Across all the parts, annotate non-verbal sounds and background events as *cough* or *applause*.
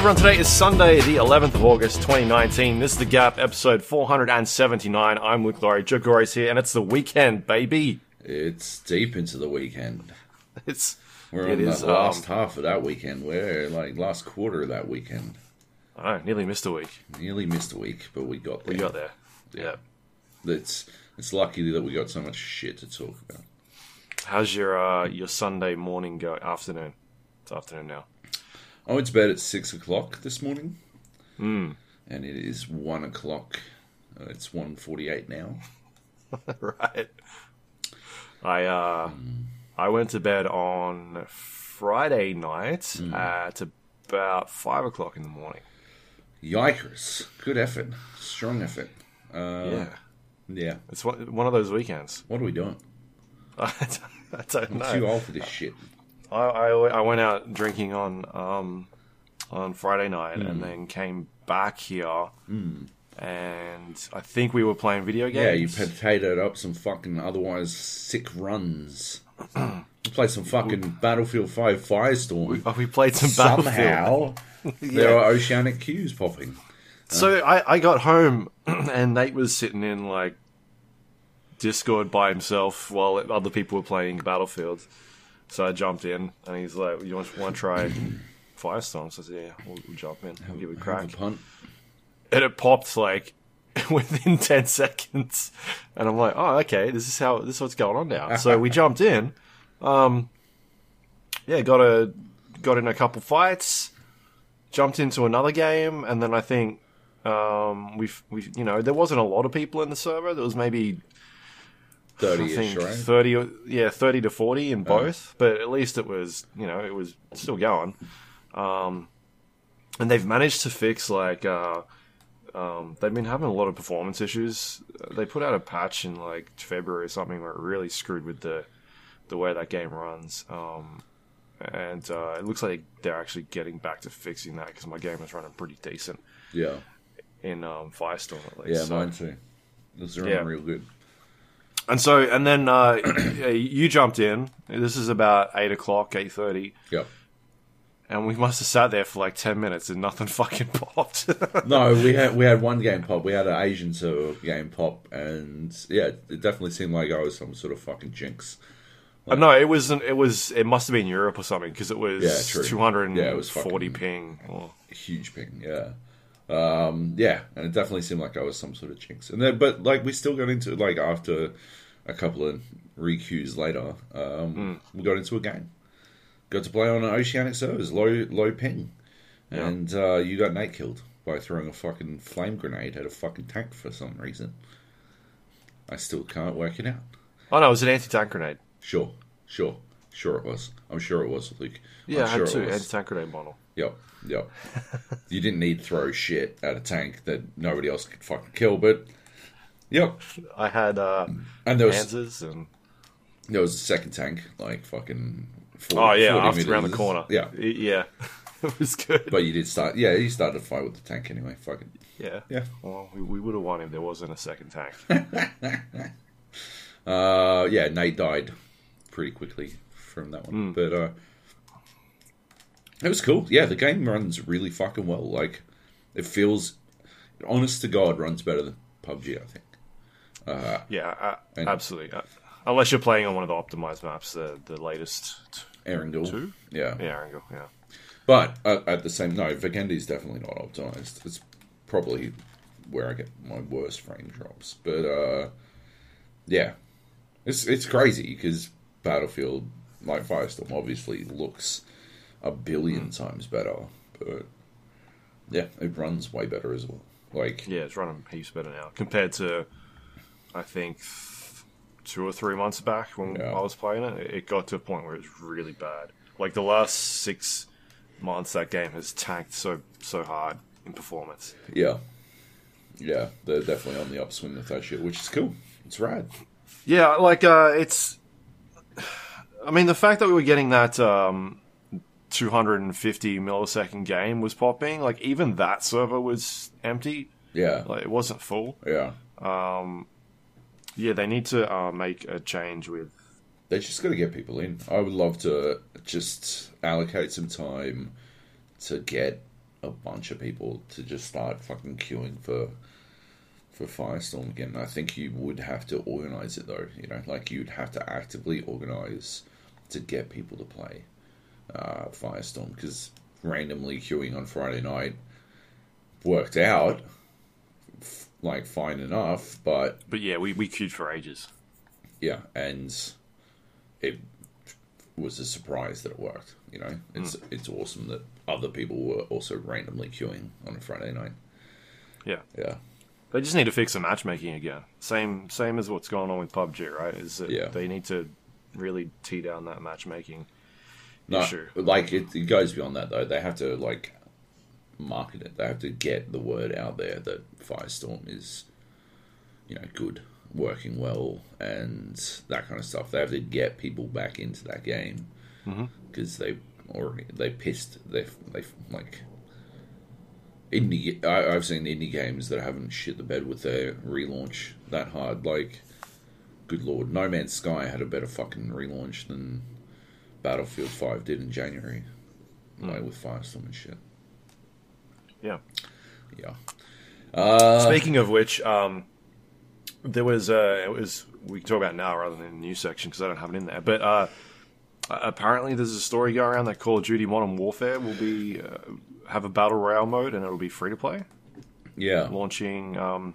Everyone, today is Sunday, the 11th of August, 2019. This is The Gap, episode 479. I'm Luke Lawrie, Joab Gilroy's here, and it's the weekend, baby. It's deep into the weekend. It's We're it on is, the last um, half of that weekend. We're like last quarter of that weekend. I know, nearly missed a week. Nearly missed a week, but we got there. We got there. Yeah. It's it's lucky that we got so much shit to talk about. How's your uh, your Sunday morning go? Afternoon. It's afternoon now. I went to bed at six o'clock this morning, Hmm. and it is one o'clock. Uh, it's one forty-eight now. *laughs* right. I uh, I went to bed on Friday night at about five o'clock in the morning. Yikers! Good effort, strong effort. Uh, yeah, yeah. it's one, one of those weekends. What are we doing? *laughs* I don't I don't I'm know. Too old for this shit. I, I, I went out drinking on um, on Friday night Hmm. and then came back here, and I think we were playing video games. Yeah, you potatoed up some fucking otherwise sick runs. *clears throat* You played some fucking Battlefield 5 Firestorm. Oh, we played some Battlefield. *laughs* Somehow, there are oceanic queues popping. So I, I got home *clears throat* and Nate was sitting in like Discord by himself while other people were playing Battlefield. So I jumped in and he's like, "You want, want to try Firestorm?" So I said, "Yeah, we'll, we'll jump in. We'll give it a Have crack." a punt. and it popped like *laughs* within 10 seconds and i'm like oh okay this is how this is what's going on now so we *laughs* jumped in um yeah got a got in a couple fights jumped into another game and then i think um we've we you know there wasn't a lot of people in the server there was maybe 30 ish, think right? 30 or- yeah 30 to 40 in both but at least it was you know it was still going um and they've managed to fix like uh um they've been having a lot of performance issues they put out a patch in like february or something where it really screwed with the the way that game runs um and uh, it looks like they're actually getting back to fixing that because my game is running pretty decent Yeah. in um, Firestorm at least. Yeah, So- mine too. Is running Yeah. real good. And so, and then uh, *clears throat* you jumped in. This is about eight o'clock, eight thirty, Yep. and we must have sat there for like ten minutes and nothing *laughs* fucking popped. No, *laughs* we had we had one game pop. We had an Asian server game pop, and yeah, it definitely seemed like I was some sort of fucking jinx. Uh, no, it wasn't. It was. It must have been Europe or something because it was Yeah, two hundred and Yeah, it was forty ping. Oh, huge ping, yeah. Um, yeah, and it definitely seemed like I was some sort of jinx. And then, but like we still got into like after a couple of recues later, um, we got into a game. Got to play on an oceanic servers, low low ping, Yeah. and uh, you got Nate killed by throwing a fucking flame grenade at a fucking tank for some reason. I still can't work it out. oh no, it was an anti-tank grenade. Sure, sure, sure it was. I'm sure it was, Luke. Yeah, I'm I sure had two anti-tank grenade model. Yep, yep. *laughs* you didn't need to throw shit at a tank that nobody else could fucking kill, but yep. I had uh, And there was and there was a second tank, like fucking. 40, oh yeah, 40 after around the corner. Yeah, yeah, *laughs* it was good. but you did start. Yeah, you started a fight with the tank anyway. Fucking yeah, yeah. Well, we, we would have won if there wasn't a second tank. *laughs* Uh, yeah, Nate died pretty quickly from that one, but uh, it was cool. Yeah, the game runs really fucking well. Like, it feels, honest to God, runs better than PUBG. I think. Yeah, uh, absolutely. Uh, unless you're playing on one of the optimized maps, the the latest. t- Erangel. Two? Yeah. Yeah, angle. Yeah. But uh, at the same, no, is definitely not optimized. It's probably where I get my worst frame drops. But uh, yeah, it's it's crazy because Battlefield, like Firestorm, obviously looks a billion times better. But yeah, it runs way better as well. Like Yeah, it's running heaps better now compared to, I think, two or three months back when Yeah. I was playing it. It got to a point where it was really bad. Like the last six months, that game has tanked so so hard in performance. yeah, yeah, they're definitely on the upswing with that shit, which is cool. It's rad. Yeah, like uh, it's. I mean, the fact that we were getting that um, 250 millisecond game was popping. Like even that server was empty. Yeah, Like it wasn't full. yeah. Yeah, they need to uh, make a change with. They just got to get people in. I would love to just allocate some time to get a bunch of people to just start fucking queuing for for Firestorm again. I think you would have to organize it though. You know, like you'd have to actively organize to get people to play uh, Firestorm because randomly queuing on Friday night worked out like fine enough, but But yeah, we, we queued for ages. yeah, and it was a surprise that it worked. You know, it's mm. it's awesome that other people were also randomly queuing on a Friday night. Yeah. Yeah, They just need to fix the matchmaking again. Same same as what's going on with PUBG, right? Is that Yeah. they need to really tee down that matchmaking no, issue. like it, it goes beyond that though. They have to like market it. They have to get the word out there that Firestorm is, you know, good, working well, and that kind of stuff. They have to get people back into that game mm-hmm. because they already they pissed. They they like indie. I, I've seen indie games that haven't shit the bed with their relaunch that hard. Like, good lord, No Man's Sky had a better fucking relaunch than Battlefield Five did in January, mm. like with Firestorm and shit. Yeah. Yeah. Uh, Speaking of which, um, there was uh, it was we can talk about it now rather than in the news section because I don't have it in there. But uh, apparently, there's a story going around that Call of Duty Modern Warfare will be uh, have a battle royale mode and it'll be free to play, yeah, launching um,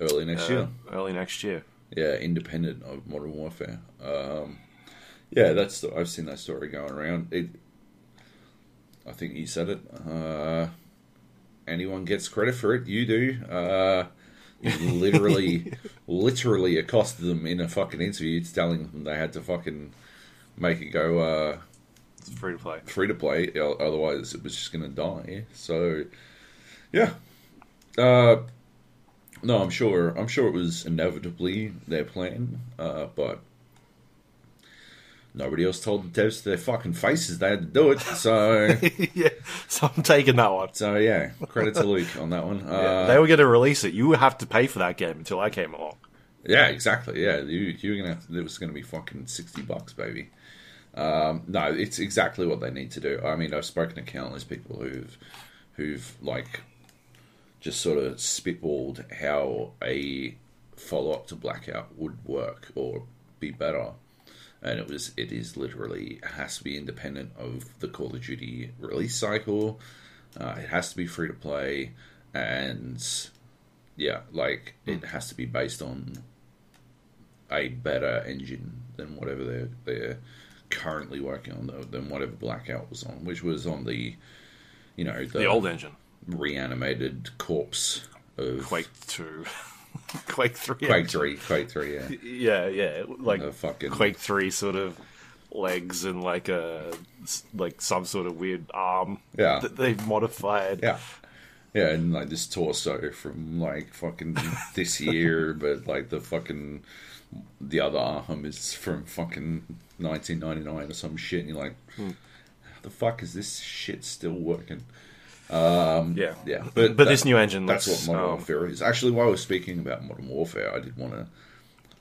early next uh, year. early next year. Yeah, independent of Modern Warfare. Um, yeah, that's the, I've seen that story going around. It, I think you said it. Uh, anyone gets credit for it, you do. Uh, you literally, *laughs* literally accosted them in a fucking interview, telling them they had to fucking make it go uh, It's free to play. free to play. Otherwise, it was just going to die. So, yeah. Uh, no, I'm sure. I'm sure it was inevitably their plan, uh, but nobody else told the devs to their fucking faces they had to do it. So, *laughs* yeah, so I'm taking that one. so yeah, credit to Luke on that one. *laughs* Yeah, Uh, they were going to release it. You would have to pay for that game until I came along. Yeah, exactly. Yeah, you you were gonna. Have to, it was gonna be fucking sixty bucks, baby. Um, no, it's exactly what they need to do. I mean, I've spoken to countless people who've who've like just sort of spitballed how a follow up to Blackout would work or be better, and it was it is literally it has to be independent of the Call of Duty release cycle. Uh, it has to be free to play, and yeah, like it has to be based on a better engine than whatever they're they're currently working on, though, than whatever Blackout was on, which was on the you know the, The old engine, reanimated corpse of Quake Two, *laughs* *laughs* Quake Three, Quake three, Quake three, yeah, Yeah, yeah, like The fucking- Quake Three sort of legs and like a like some sort of weird arm Yeah. that they've modified. yeah. Yeah, and like this torso from like fucking this year, *laughs* but like the fucking the other arm is from fucking 1999 or some shit, and you're like, Hmm. how the fuck is this shit still working? Yeah, Yeah, But, that- this new engine That's looks what Modern um, Warfare is. Actually, while we're speaking about Modern Warfare, I did want to.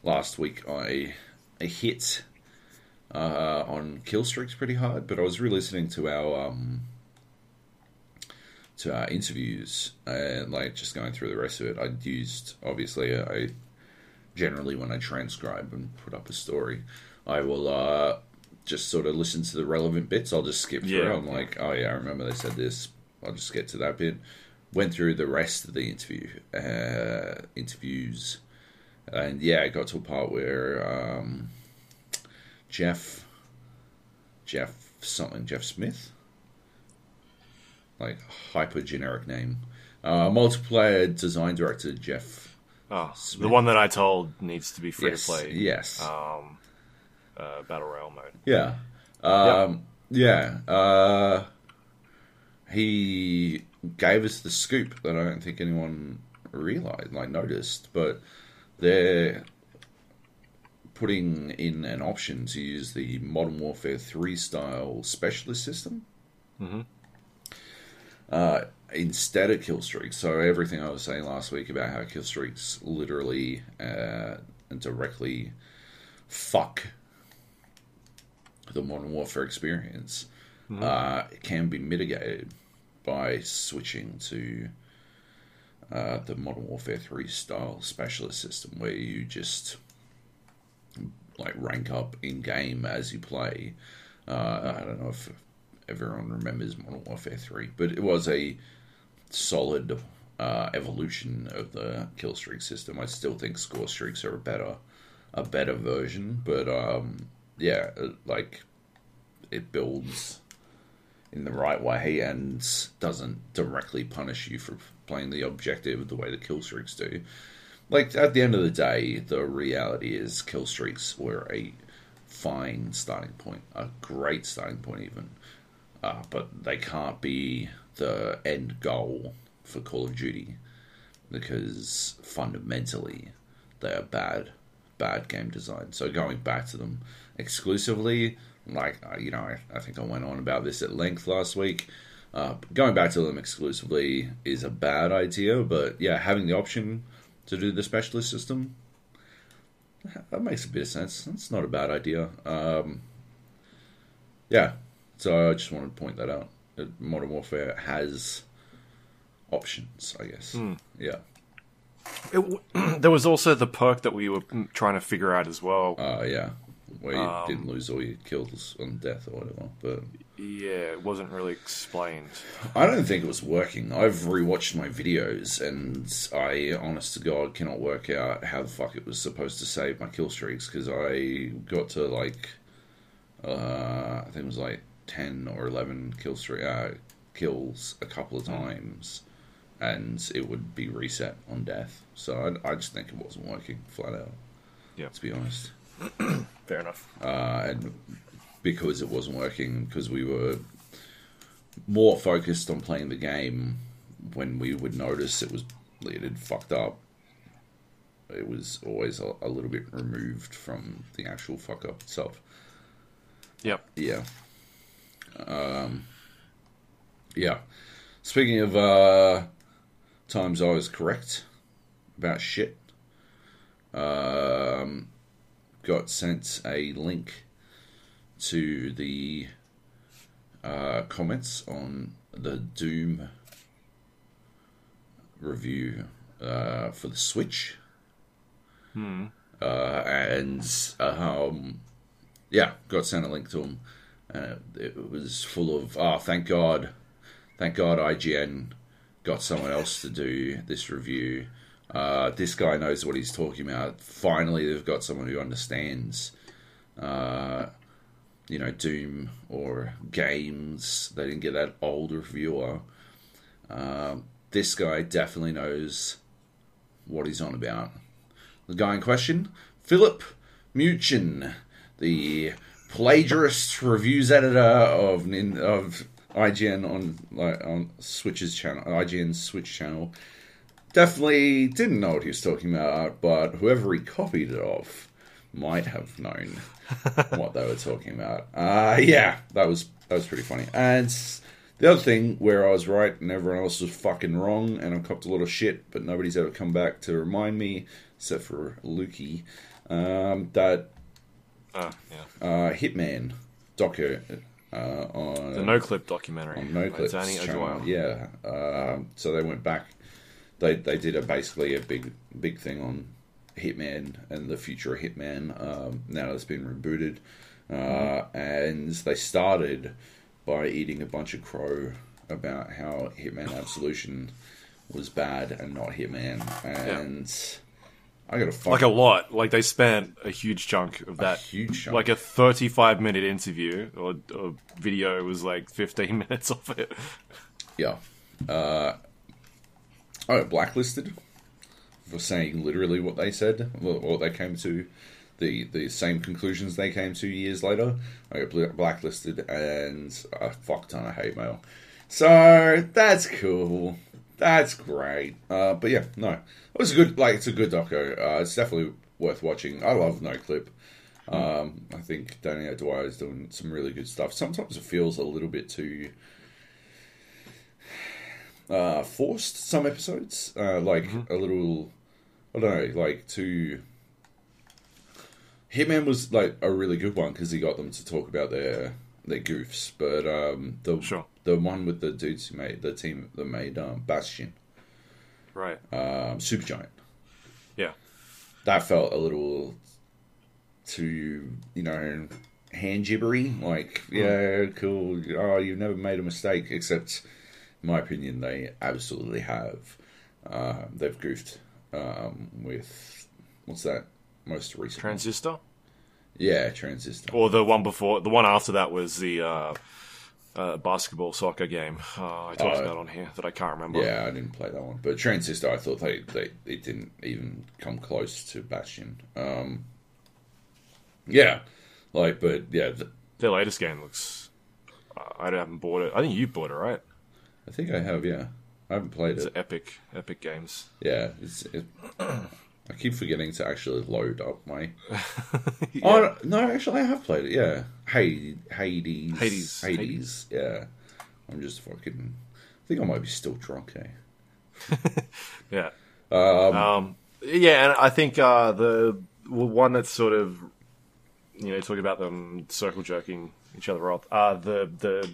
Last week, I I hit uh, on kill streaks pretty hard, but I was re-listening to our um, to our interviews and like just going through the rest of it. I used obviously I generally when I transcribe and put up a story, I will uh, just sort of listen to the relevant bits. I'll just skip through. Yeah. I'm like, oh yeah, I remember they said this. I'll just get to that bit. Went through the rest of the interview uh, interviews, and yeah, I got to a part where um, Jeff Jeff something Jeff Smith, like hyper generic name, uh, multiplayer design director Jeff. oh, the one that I told needs to be free yes, to play. yes, Um, uh, battle royale mode. Yeah. Um, yeah. Uh, he gave us the scoop that I don't think anyone realized, like noticed, but they're putting in an option to use the Modern Warfare 3 style specialist system. Uh, instead of kill streaks. So everything I was saying last week about how kill streaks literally uh, and directly fuck the Modern Warfare experience uh, can be mitigated by switching to uh, the Modern Warfare 3 style specialist system where you just like rank up in game as you play. Uh, I don't know if everyone remembers Modern Warfare 3, but it was a solid uh, evolution of the kill streak system. I still think score streaks are a better a better version, but um, yeah, like it builds in the right way and doesn't directly punish you for playing the objective the way the kill streaks do. Like at the end of the day, the reality is kill streaks were a fine starting point, a great starting point even, uh, but they can't be the end goal for Call of Duty because fundamentally they are bad, bad game design. So going back to them exclusively, like uh, you know, I, I think I went on about this at length last week. Uh, going back to them exclusively is a bad idea, but yeah, having the option to do the specialist system that makes a bit of sense. That's not a bad idea. Um, yeah, so I just wanted to point that out. That Modern Warfare has options, I guess. Yeah. It w- *clears throat* there was also the perk that we were trying to figure out as well. Uh, yeah. Where you didn't lose all your kills on death or whatever. But yeah, it wasn't really explained. I don't think it was working. I've rewatched my videos and I, honest to God, cannot work out how the fuck it was supposed to save my kill streaks because I got to like, uh, I think it was like 10 or 11 kill streak, uh, kills a couple of times and it would be reset on death. So I, I just think it wasn't working flat out. Yeah. To be honest. *clears throat* Fair enough. uh, and because it wasn't working, because we were more focused on playing the game, when we would notice it was it had fucked up, it was always a, a little bit removed from the actual fuck up itself. Yep. Yeah. Um, yeah. Speaking of uh, times I was correct about shit, um, got sent a link to the uh, comments on the Doom review uh, for the Switch. Uh, and um, yeah, got sent a link to them. Uh, it was full of, oh, thank God, thank God IGN got someone else to do this review. Uh, this guy knows what he's talking about. Finally, they've got someone who understands, uh, you know, Doom or games. They didn't get that old reviewer. Um, this guy definitely knows what he's on about. The guy in question, Filip Miucin, the plagiarist reviews editor of of IGN on like on Switch's channel, IGN's Switch channel. Definitely didn't know what he was talking about, but whoever he copied it off might have known *laughs* what they were talking about. Uh, yeah, that was that was pretty funny. And the other thing where I was right and everyone else was fucking wrong, and I copped a lot of shit, but nobody's ever come back to remind me, except for Lukey, um, that Ah, yeah. uh, Hitman doco uh, on The Noclip documentary. on No by Clips channel. Yeah. Um, so they went back. They they did a basically a big big thing on Hitman and the future of Hitman. Um, now it's been rebooted, uh, and they started by eating a bunch of crow about how Hitman Absolution was bad and not Hitman, and I got fuck Like a lot. Like they spent a huge chunk of that. huge chunk. Like a 35 minute interview or, or video was like 15 *laughs* minutes of it. Yeah. Uh, I got blacklisted for saying literally what they said, or what they came to, the the same conclusions they came to years later. I got blacklisted and a fuck ton of hate mail. So that's cool. That's great. Uh, but yeah, no, it was a good. Like it's a good doco. Uh, it's definitely worth watching. I love Noclip. Um, I think Danny O'Dwyer is doing some really good stuff. Sometimes it feels a little bit too uh, forced some episodes, uh, like a little, I don't know, like to. Hitman was like a really good one because he got them to talk about their they're goofs, but um, the Sure. the one with the dudes who made the team that made um, Bastion, Right. um, Supergiant, Yeah. that felt a little too you know hand gibbery. Like, yeah, cool. Oh, you've never made a mistake, except my opinion, they absolutely have. Uh, they've goofed um, with what's that most recent? Transistor. yeah, Transistor. Or the one before, the one after that was the uh, uh, basketball soccer game uh, I talked Oh. about on here that I can't remember. Yeah, I didn't play that one, but Transistor, I thought they, they it didn't even come close to Bastion. Um, yeah, like, but yeah, th- Their latest game looks. I haven't bought it. I think you bought it, right? I think I have. Yeah, I haven't played It's it. Epic, Epic Games. Yeah, it's. It, I keep forgetting to actually load up my. *laughs* Yeah. Oh no, actually, I have played it. Yeah, hey, Hades, Hades. Hades. Yeah, I'm just fucking. I think I might be still drunk. Eh? *laughs* Yeah. Um, Um, yeah, and I think uh, the one that's sort of you know talking about them circle jerking each other off. Uh, the the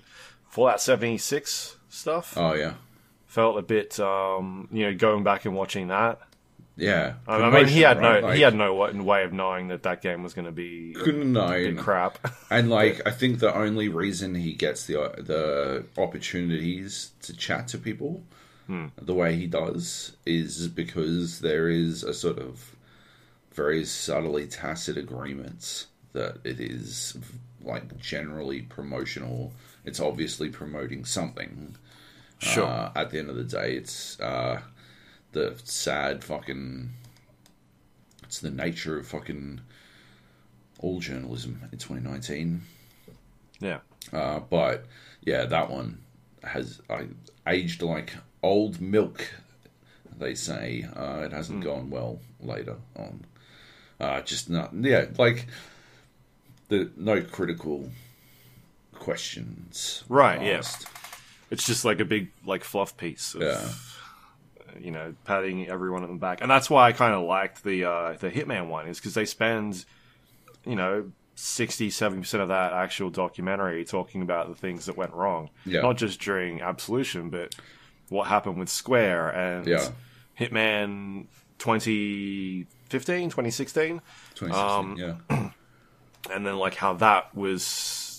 Fallout seventy six stuff oh yeah, felt a bit um, you know going back and watching that. yeah. I I mean, he had no? Like, he had no way of knowing that that game was going to be couldn't know. crap. *laughs* And like, I think the only reason he gets the the opportunities to chat to people the way he does is because there is a sort of very subtly tacit agreement that it is like generally promotional. It's obviously promoting something. Sure. Uh, at the end of the day, it's uh, the sad fucking. It's the nature of fucking all journalism in 2019. yeah. Uh, but yeah, that one has I, aged like old milk. They say uh, it hasn't gone well later on. Uh, just not yeah, like the no critical questions. Right, yeah. It's just like a big like fluff piece. Of, Yeah. You know, patting everyone on the back, and that's why I kind of liked the uh, the Hitman one, is because they spend, you know, 60 70 percent of that actual documentary talking about the things that went wrong, Yeah. not just during Absolution, but what happened with Square and Yeah. Hitman 2015, 2016. 2016, Um, yeah. *clears throat* and then like how that was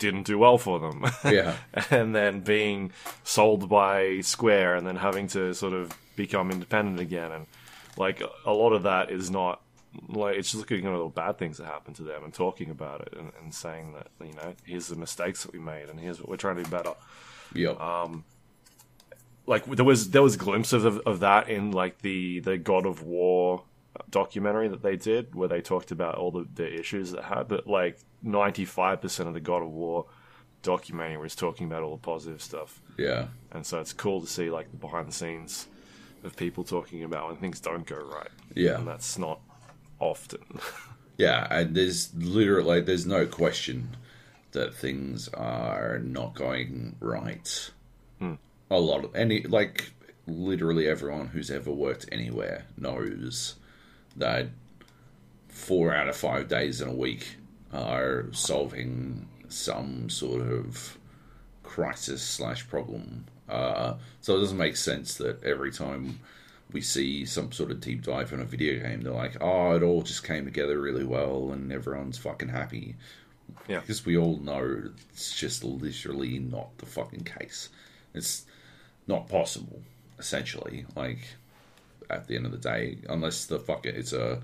didn't do well for them. *laughs* Yeah. and then being sold by Square and then having to sort of become independent again and like a lot of that is not like it's just looking at all the bad things that happened to them and talking about it and, and saying that you know here's the mistakes that we made and here's what we're trying to do better Yeah. Um, like there was there was glimpses of, of that in like the the God of War documentary that they did where they talked about all the, the issues that had but like 95% of the God of War documentary was talking about all the positive stuff yeah. and so it's cool to see like the behind the scenes of people talking about when things don't go right Yeah. and that's not often *laughs* Yeah, and there's literally there's no question that things are not going right. Hmm. A lot of any like literally everyone who's ever worked anywhere knows that four out of five days in a week are solving some sort of crisis slash problem. Uh, so it doesn't make sense that every time we see some sort of deep dive in a video game, they're like, "Oh, it all just came together really well, and everyone's fucking happy." Yeah. because we all know it's just literally not the fucking case. It's not possible, essentially. Like at the end of the day, unless the fuck it's a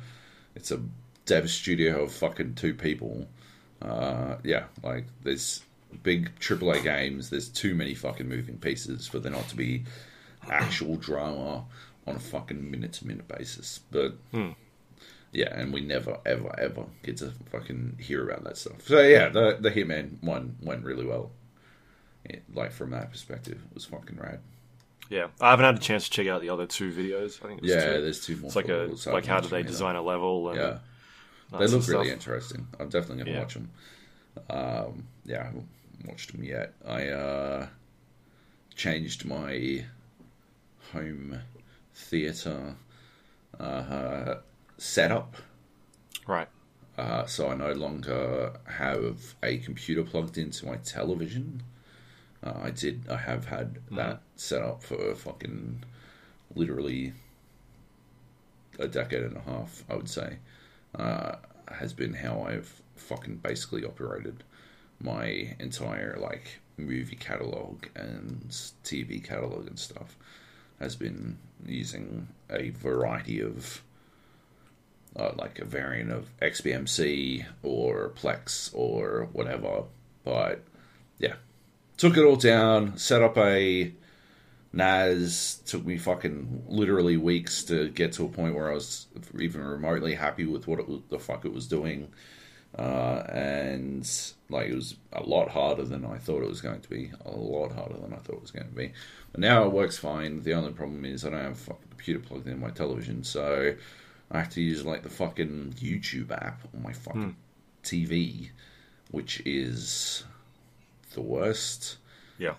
it's a dev studio of fucking two people. Uh, yeah, like there's big AAA games. There's too many fucking moving pieces for there not to be actual *coughs* drama on a fucking minute to minute basis. But yeah, and we never ever ever get to fucking hear about that stuff. So yeah, the the Hitman one went really well. It, like from that perspective, it was fucking rad. Yeah I haven't had a chance to check out the other two videos I think Yeah, two. there's two more. it's like a like how do they design a level and Yeah, they look really interesting. I'm definitely gonna Yeah. watch them. Um, yeah, I haven't watched them yet. I uh, changed my home theater uh, setup. right Uh, so I no longer have a computer plugged into my television. Uh, I did. I have had that set up for fucking literally a decade and a half. I would say uh, has been how I've fucking basically operated my entire like movie catalog and TV catalog and stuff. Has been using a variety of uh, like a variant of XBMC or Plex or whatever. But yeah, took it all down, set up a NAS. Took me fucking literally weeks to get to a point where I was even remotely happy with what it, the fuck it was doing. Uh, and like it was a lot harder than I thought it was going to be. A lot harder than I thought it was going to be. But now it works fine. The only problem is I don't have a fucking computer plugged in my television, so I have to use like the fucking YouTube app on my fucking TV, which is the worst. Yeah.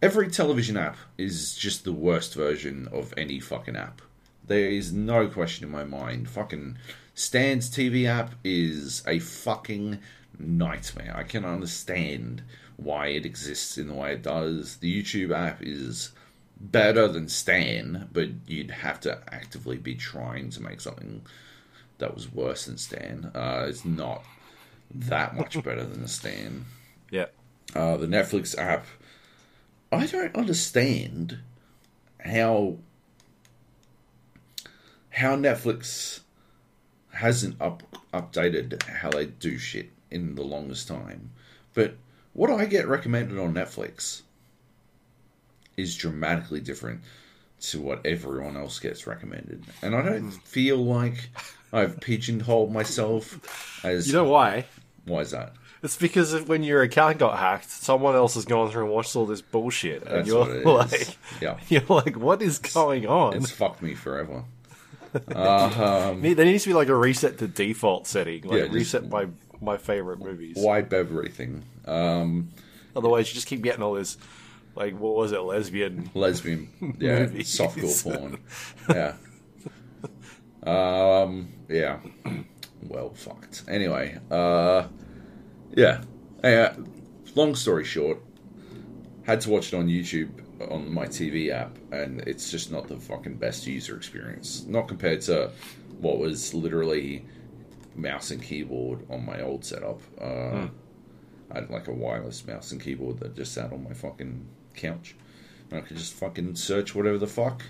Every television app is just the worst version of any fucking app. There is no question in my mind. Fucking Stan's TV app is a fucking nightmare. I can understand why it exists in the way it does. The YouTube app is better than Stan, but you'd have to actively be trying to make something that was worse than Stan. Uh, it's not that much *laughs* better than Stan. Yeah. Uh, the Netflix app, I don't understand how how Netflix hasn't up updated how they do shit in the longest time. But what I get recommended on Netflix is dramatically different to what everyone else gets recommended. And I don't feel like I've pigeonholed myself as You know why? why is that? It's because of when your account got hacked, someone else has gone through and watched all this bullshit, and That's you're what it *laughs* is. like, Yeah. you're like, what is going on? It's fucked me forever. *laughs* Me- there needs to be like a reset to default setting, like Yeah, reset my my favorite movies. Wide everything. Um, Otherwise, you just keep getting all this, like, what was it, lesbian? lesbian, yeah, *laughs* softcore porn, yeah, um, yeah. *clears throat* Well, fucked. Anyway, uh, yeah. Uh, long story short, had to watch it on YouTube on my TV app, and it's just not the fucking best user experience. Not compared to what was literally mouse and keyboard on my old setup. Uh, I had like a wireless mouse and keyboard that just sat on my fucking couch. And I could just fucking search whatever the fuck.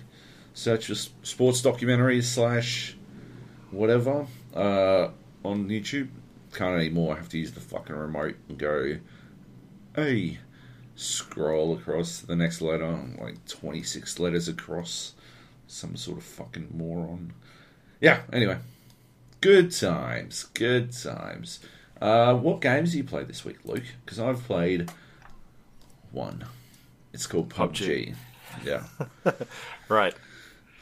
Search for sports documentaries slash whatever uh, on YouTube. Can't anymore. I have to use the fucking remote and go, hey, scroll across to the next letter, like 26 letters across. Some sort of fucking moron. Yeah, anyway. Good times. Good times. Uh, what games do you play this week, Luke? Because I've played one. It's called PUBG. Yeah. *laughs* Right.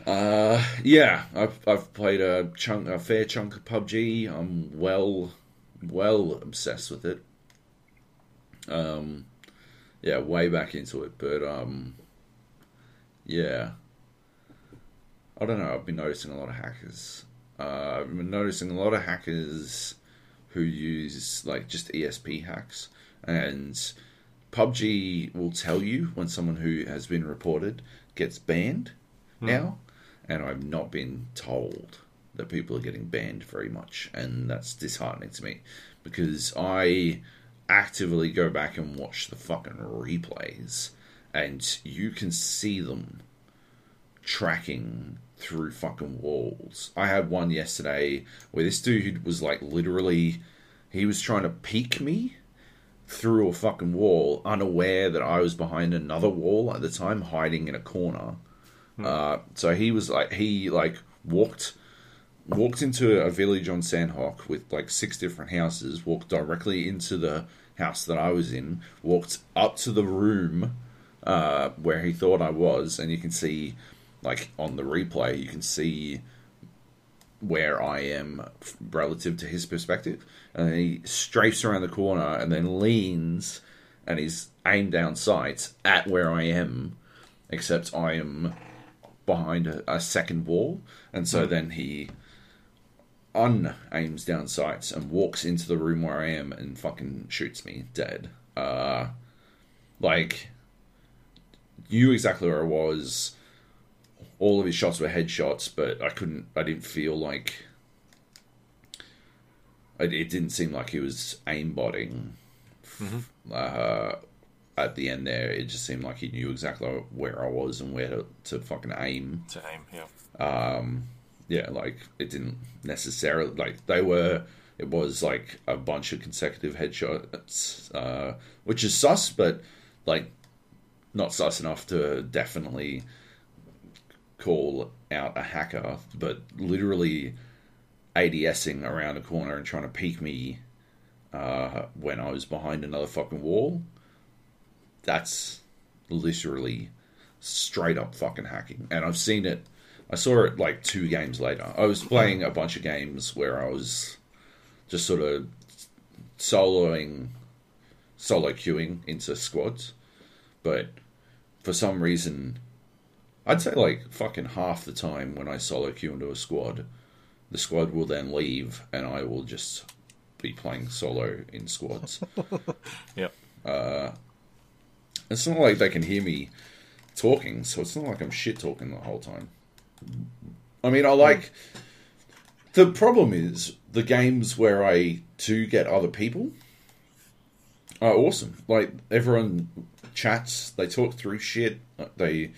Uh, yeah, I've I've played a chunk, a fair chunk of PUBG. I'm well, well obsessed with it. Um, yeah, way back into it, but um, yeah, I don't know. I've been noticing a lot of hackers. Uh, I've been noticing a lot of hackers who use like just ESP hacks, and PUBG will tell you when someone who has been reported gets banned now, and I've not been told that people are getting banned very much, and that's disheartening to me because I actively go back and watch the fucking replays, and you can see them tracking through fucking walls. I had one yesterday where this dude was like literally, he was trying to peek me through a fucking wall, unaware that I was behind another wall at the time, hiding in a corner. Uh, so he was like, he like walked walked into a village on Sanhok with like six different houses, walked directly into the house that I was in, walked up to the room uh, where he thought I was, and you can see, like on the replay, you can see where I am relative to his perspective, and then he strafes around the corner and then leans, and he's aimed down sights at where I am, except I am behind a, a second wall, and so then he unaims down sights and walks into the room where I am and fucking shoots me dead. Uh, like knew exactly where I was. All of his shots were headshots, but I couldn't. I didn't feel like. It, it didn't seem like he was aimbotting. Uh, at the end there, it just seemed like he knew exactly where I was and where to, to fucking aim To aim, yeah. Yeah, like it didn't necessarily like they were. It was like a bunch of consecutive headshots, uh, which is sus, but like not sus enough to definitely call out a hacker. But literally ADSing around a corner and trying to peek me uh, when I was behind another fucking wall. That's literally straight up fucking hacking, and I've seen it. I saw it like two games later. I was playing a bunch of games where I was just sort of soloing, solo queuing into squads, but for some reason, I'd say like fucking half the time when I solo queue into a squad, the squad will then leave, and I will just be playing solo in squads. *laughs* Yep. Uh, it's not like they can hear me talking, so it's not like I'm shit talking the whole time. I mean, I like. The problem is the games where I do get other people are awesome. Like everyone chats, they talk through shit. They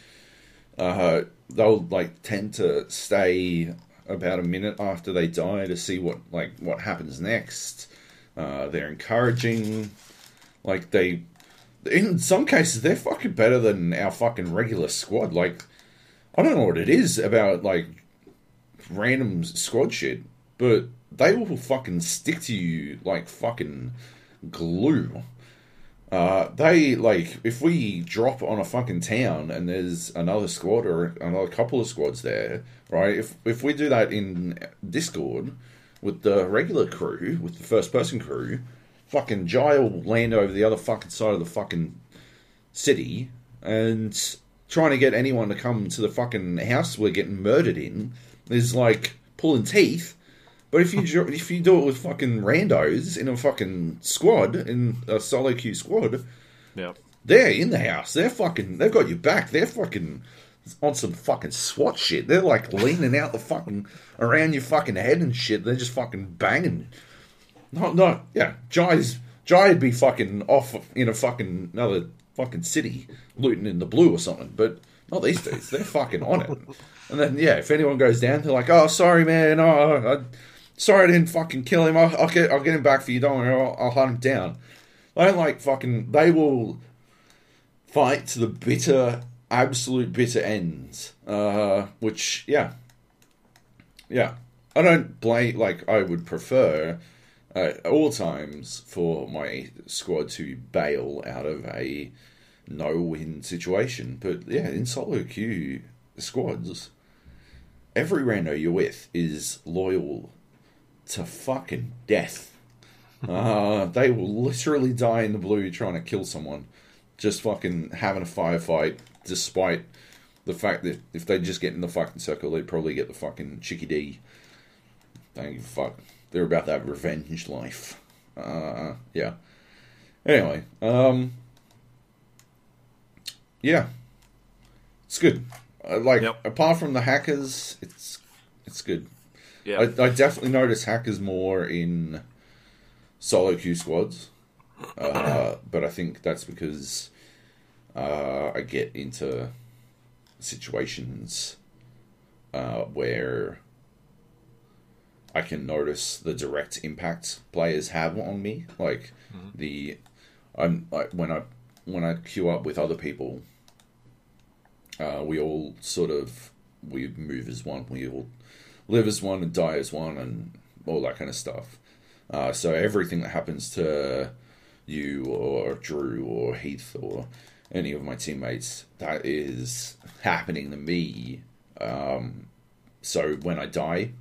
uh, they'll like tend to stay about a minute after they die to see what like what happens next. Uh, they're encouraging. Like they, in some cases, they're fucking better than our fucking regular squad. Like I don't know what it is about like random squad shit, but they will fucking stick to you like fucking glue. Uh, they like if we drop on a fucking town and there's another squad or another couple of squads there, right? If if we do that in Discord with the regular crew, with the first person crew, fucking Jai will land over the other fucking side of the fucking city and trying to get anyone to come to the fucking house we're getting murdered in is like pulling teeth. But if you *laughs* if you do it with fucking randos in a fucking squad in a solo queue squad, Yep. they're in the house. They're fucking. They've got your back. They're fucking on some fucking SWAT shit. They're like *laughs* leaning out the fucking around your fucking head and shit. They're just fucking banging. No, no, yeah. Jai's Jai'd be fucking off in a fucking another fucking city looting in the blue or something. But not these days. They're fucking on it. And then yeah, if anyone goes down, they're like, oh sorry man, oh I, sorry I didn't fucking kill him. I'll, I'll get I'll get him back for you. Don't worry, I'll, I'll hunt him down. I don't like fucking. They will fight to the bitter, absolute bitter ends. Uh, which, yeah, yeah. I don't blame. Like, I would prefer uh, at all times for my squad to bail out of a no-win situation. But yeah, in solo queue squads, every rando you're with is loyal to fucking death. *laughs* Uh, they will literally die in the blue trying to kill someone, just fucking having a firefight, despite the fact that if they just get in the fucking circle, they'd probably get the fucking chicky D. Thank you, fuck. They're about that revenge life. Uh, yeah. Anyway, um, yeah, it's good. Uh, like Yep. apart from the hackers, it's it's good. Yeah. I, I definitely notice hackers more in solo queue squads, uh, *coughs* but I think that's because uh, I get into situations uh, where I can notice the direct impact players have on me. Like the I'm like when I when I queue up with other people, uh, we all sort of we move as one. We all live as one and die as one, and all that kind of stuff. Uh, so everything that happens to you or Drew or Heath or any of my teammates that is happening to me. Um, so when I die,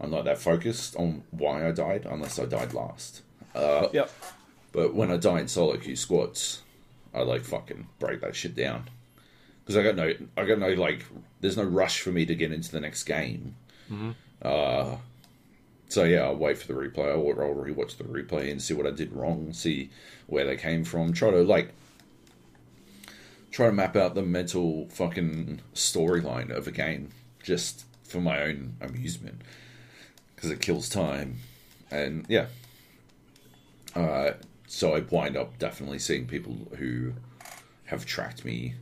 I'm not that focused on why I died unless I died last. Uh, Yep. but when I die in solo queue squads, I like fucking break that shit down because I got no, I got no like, there's no rush for me to get into the next game. Uh, So yeah, I'll wait for the replay. I'll, I'll rewatch the replay and see what I did wrong, see where they came from. Try to like try to map out the mental fucking storyline of a game just for my own amusement because it kills time. And yeah, uh, so I wind up definitely seeing people who have tracked me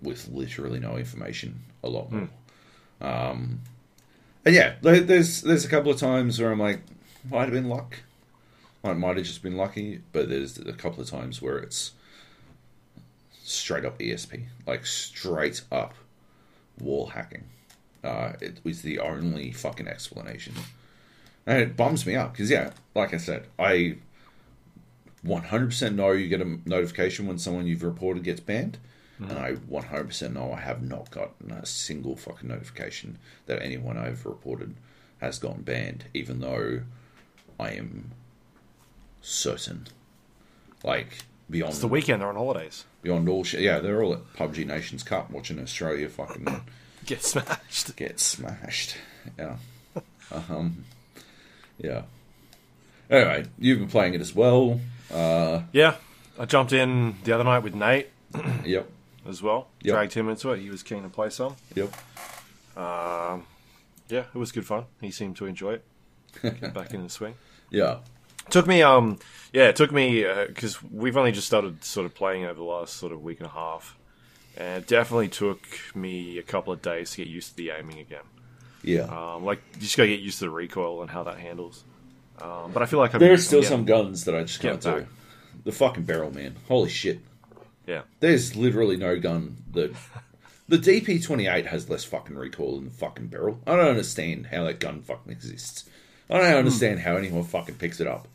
with literally no information a lot more. Um, and yeah, there's there's a couple of times where I'm like, might have been luck, might might have just been lucky, but there's a couple of times where it's straight up ESP, like straight up wall hacking. Uh, it was the only fucking explanation, and it bums me up because yeah, like I said, I 100% know you get a notification when someone you've reported gets banned. And I 100% know I have not gotten a single fucking notification that anyone I've reported has gotten banned, even though I am certain. Like, beyond It's the weekend. They're on holidays. beyond all shit. Yeah, they're all at PUBG Nations Cup watching Australia fucking *laughs* Get smashed. get smashed. Yeah. *laughs* Um, yeah. Anyway, you've been playing it as well. Uh, Yeah, I jumped in the other night with Nate *coughs* yep. as well. Yep. Dragged him into it. He was keen to play some. Yep. Um, yeah, it was good fun. He seemed to enjoy it. Get back in the swing. *laughs* Yeah. Took me, um, yeah, it took me because we've only just started sort of playing over the last sort of week and a half, and it definitely took me a couple of days to get used to the aiming again. Yeah. Um, like you just gotta get used to the recoil and how that handles. Um, but I feel like I'm, There's still I'm some guns that I just can't do. The fucking barrel, man. Holy shit. yeah, There's literally no gun that. *laughs* The DP28 has less fucking recoil than the fucking barrel. I don't understand how that gun fucking exists. I don't understand how anyone fucking picks it up.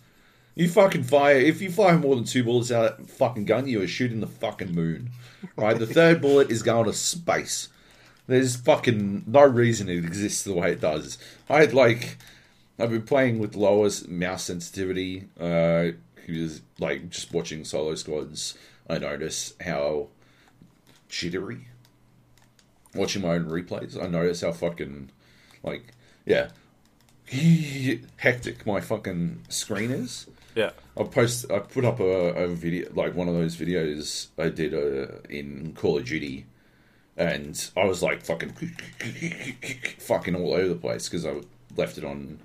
You fucking fire. If you fire more than two bullets out of that fucking gun, you are shooting the fucking moon. Right? The *laughs* third bullet is going to space. There's fucking no reason it exists the way it does. I had like. I've been playing with lower mouse sensitivity. Uh, because like just watching solo squads, I notice how jittery. Watching my own replays, I notice how fucking like yeah *laughs* hectic my fucking screen is. yeah, I post I put up a, a video like one of those videos I did uh, in Call of Duty, and I was like fucking *laughs* fucking all over the place because I left it on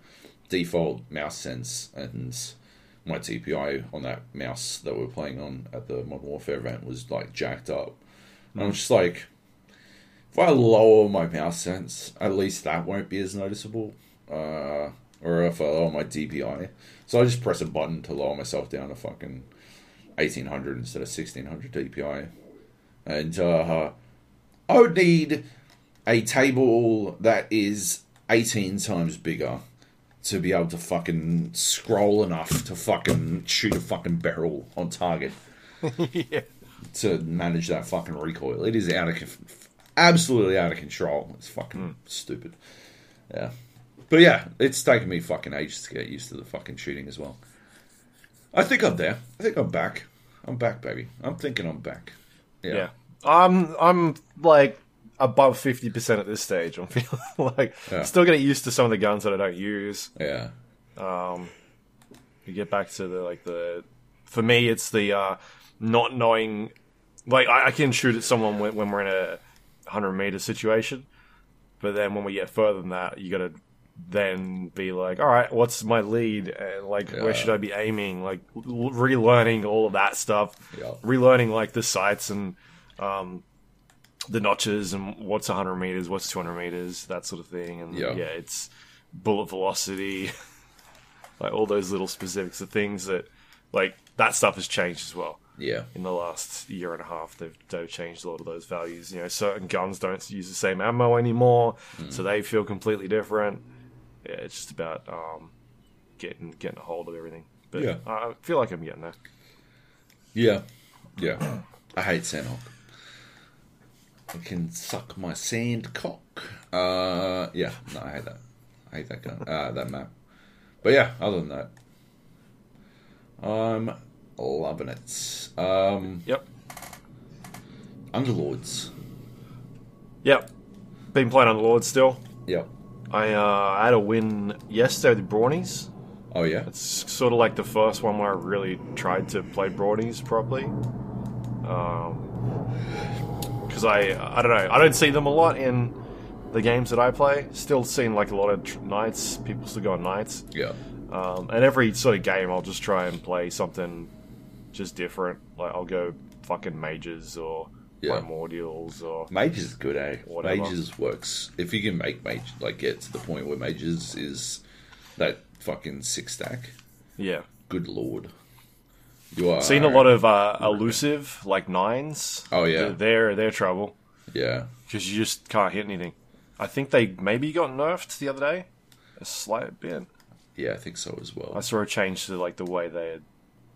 default mouse sense and my DPI on that mouse that we are playing on at the Modern Warfare event was like jacked up. And I'm just like, if I lower my mouse sense, at least that won't be as noticeable. Uh, or if I lower my DPI. So I just press a button to lower myself down to fucking 1800 instead of 1600 DPI. And uh, I would need a table that is 18 times bigger to be able to fucking scroll enough to fucking shoot a fucking barrel on target *laughs* yeah. to manage that fucking recoil. It is out of absolutely out of control. It's fucking hmm. stupid. Yeah. But yeah, it's taken me fucking ages to get used to the fucking shooting as well. I think I'm there. I think I'm back. I'm back, baby. I'm thinking I'm back. Yeah. Yeah. I'm I'm like above fifty percent at this stage. I'm *laughs* feeling like Yeah. still getting used to some of the guns that I don't use. Yeah. You get back to the like the for me it's the uh not knowing like I, I can shoot at someone when, when we're in a hundred meter situation, but then when we get further than that, you gotta then be like, all right, what's my lead? And like, Yeah. where should I be aiming? Like, l- relearning all of that stuff, Yeah. relearning like the sights and um, the notches and what's 100 meters, what's 200 meters, that sort of thing. And Yeah. yeah, it's bullet velocity, *laughs* like all those little specifics of things that, like, that stuff has changed as well Yeah. in the last year and a half. They've, they've changed a lot of those values. You know, certain guns don't use the same ammo anymore, so they feel completely different. Yeah, it's just about um, getting getting a hold of everything. But Yeah. I I feel like I'm getting there. Yeah. Yeah. *clears throat* I hate Sanhok. I can suck my sand cock. Uh, yeah, no, I hate that. I hate that gun. Uh, that map. But yeah, other than that, I'm loving it. Um, Yep. Underlords. Yep. Been playing Underlords still. Yep. I uh, had a win yesterday with Brawnies. Oh yeah, It's sort of like the first one where I really tried to play Brawnies properly. Because I, I don't know, I don't see them a lot in the games that I play. Still seeing like a lot of tr- knights. People still go on knights. yeah, Um, and every sort of game, I'll just try and play something just different. Like I'll go fucking mages or Yeah. primordials or mages is good, eh? Whatever. Mages works if you can make mage like get to the point where mages is that fucking six stack. yeah. Good lord, you are Seen a lot of uh, elusive like nines. Oh, yeah. they're they're trouble yeah. because you just can't hit anything. I think they maybe got nerfed the other day, a slight bit. Yeah, I think so as well. I saw a change to like the way they had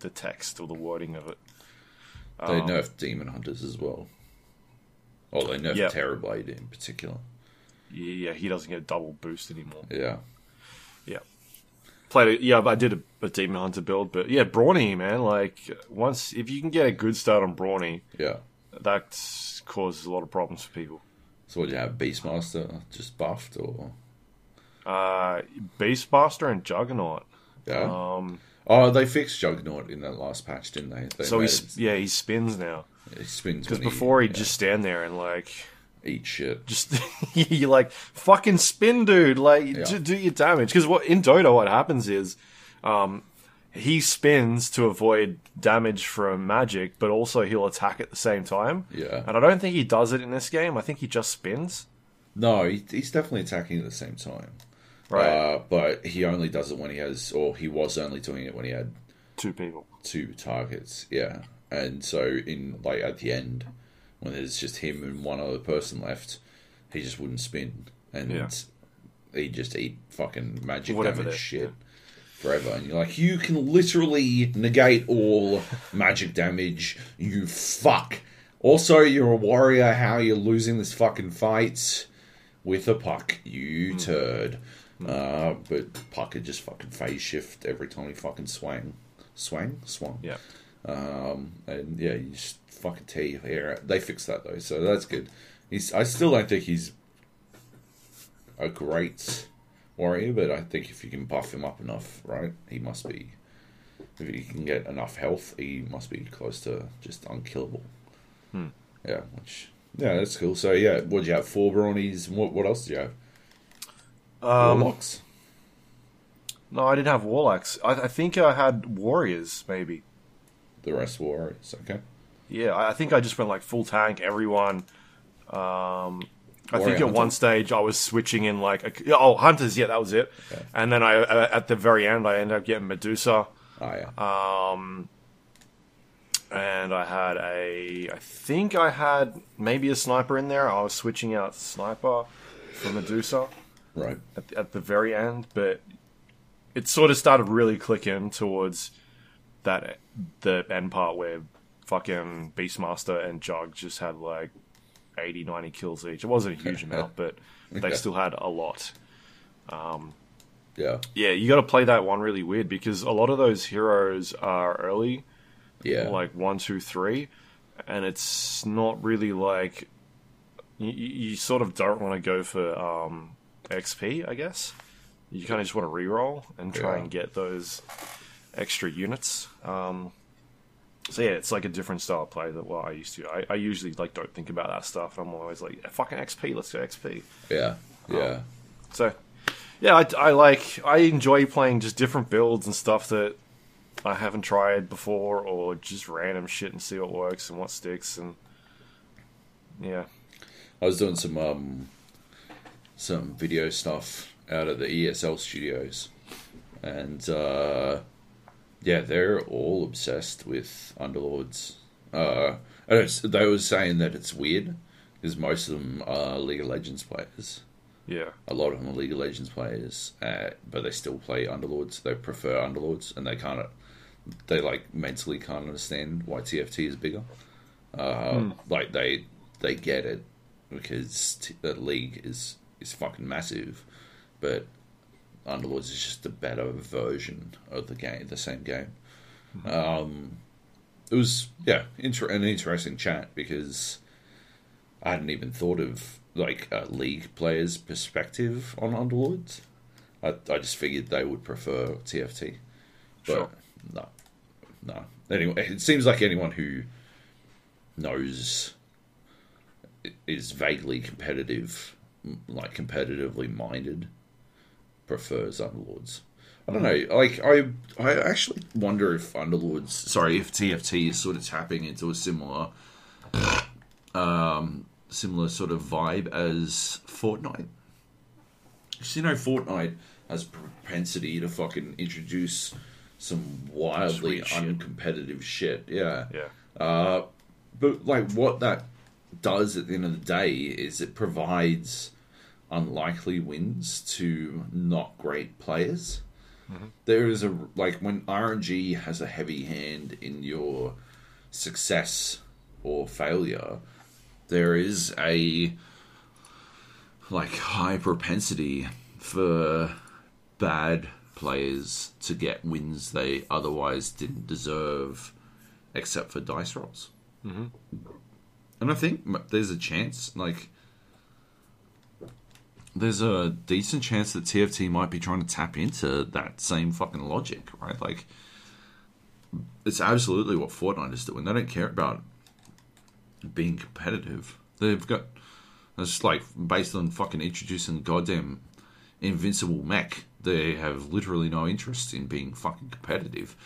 the text or the wording of it. They Um, nerfed demon hunters as well. Oh, they nerfed Yeah. Terrorblade in particular. Yeah, he doesn't get a double boost anymore. Yeah. Played it. Yeah, I did a, a demon hunter build, but yeah, Brawny, man. Like once if you can get a good start on Brawny, yeah. that causes a lot of problems for people. So what do you have? Beastmaster just buffed or Uh, Beastmaster and Juggernaut. yeah? Um, oh, they fixed Juggernaut in that last patch, didn't they? they so he's yeah he spins now it, he spins because before he'd yeah, just stand there and like eat shit. just *laughs* you like fucking spin, dude. Like do, do your damage because what in Dota what happens is, um, he spins to avoid damage from magic, but also he'll attack at the same time. Yeah. And I don't think he does it in this game. I think he just spins. No, he, he's definitely attacking at the same time. Right. Uh, but he only does it when he has, or he was only doing it when he had Two people. two targets. Yeah, and so in like at the end, when there's just him and one other person left, he just wouldn't spin, and Yeah. he'd just eat fucking magic Whatever damage shit forever. And you're like, you can literally negate all magic damage. You fuck. Also, you're a warrior. How you're you losing this fucking fight with a puck? You Hmm. turd. Uh, but Puck could just fucking phase shift every time he fucking swang. Swang? Swung. Yeah. Um, and yeah, you just fucking tear your hair out. They fixed that though, so that's good. He's, I still don't think he's a great warrior, but I think if you can buff him up enough, right, he must be. If he can get enough health, he must be close to just unkillable. Hmm. Yeah, which yeah, that's cool. So yeah, what did you have? Four Brawnies. What what else do you have? Um, Warlocks. no, I didn't have warlocks. I, I think I had warriors, maybe. The rest warriors. Okay. Yeah, I think I just went like full tank, everyone. Um, I think at hunter. one stage I was switching in like a, oh hunters, yeah, that was it. Yeah. And then I uh, at the very end I ended up getting Medusa, Oh yeah. um, and I had a I think I had maybe a sniper in there. I was switching out sniper for Medusa right. at the, at the very end, but it sort of started really clicking towards that the end part where fucking Beastmaster and Jug just had like 80, 90 kills each. It wasn't a huge *laughs* amount, but they still had a lot. Yeah. Yeah, you got to play that one really weird because a lot of those heroes are early, Yeah. like one, two, three, and it's not really like you, you you sort of don't want to go for um, XP, I guess. You kind of just want to reroll and try Yeah. and get those extra units. Um, so yeah, it's like a different style of play that what I used to. I, I usually like don't think about that stuff. I'm always like, fucking XP, let's go XP. yeah. Yeah. So, yeah, I, I like I enjoy playing just different builds and stuff that I haven't tried before, or just random shit and see what works and what sticks, and yeah, I was doing some um, some video stuff out at the ESL studios, and uh, yeah, they're all obsessed with Underlords. Uh, they were saying that it's weird because most of them are League of Legends players. yeah, A lot of them are League of Legends players, uh, but they still play Underlords. They prefer Underlords, and they can't. They like mentally can't understand why TFT is bigger. Uh, Like they they get it because t- the league is is fucking massive, but Underlords is just a better version of the game, the same game. Um, it was yeah, inter- an interesting chat because I hadn't even thought of like a league player's perspective on Underlords. I, I just figured they would prefer TFT, but Sure. no, no. Anyway, it seems like anyone who knows is vaguely competitive, like competitively minded, prefers Underlords. I don't know. Like I, I actually wonder if Underlords, sorry, if TFT is sort of tapping into a similar, um, similar sort of vibe as Fortnite. you know, Fortnite has propensity to fucking introduce some wildly Sweet shit. uncompetitive shit. Yeah. Yeah. Uh, but like what that does at the end of the day is it provides unlikely wins to not great players. There is a like when RNG has a heavy hand in your success or failure, there is a like high propensity for bad players to get wins they otherwise didn't deserve except for dice rolls. Mm-hmm. And I think there's a chance, like, there's a decent chance that TFT might be trying to tap into that same fucking logic, right? Like, it's absolutely what Fortnite is doing. They don't care about being competitive. They've got it's like based on fucking introducing goddamn invincible mech. They have literally no interest in being fucking competitive.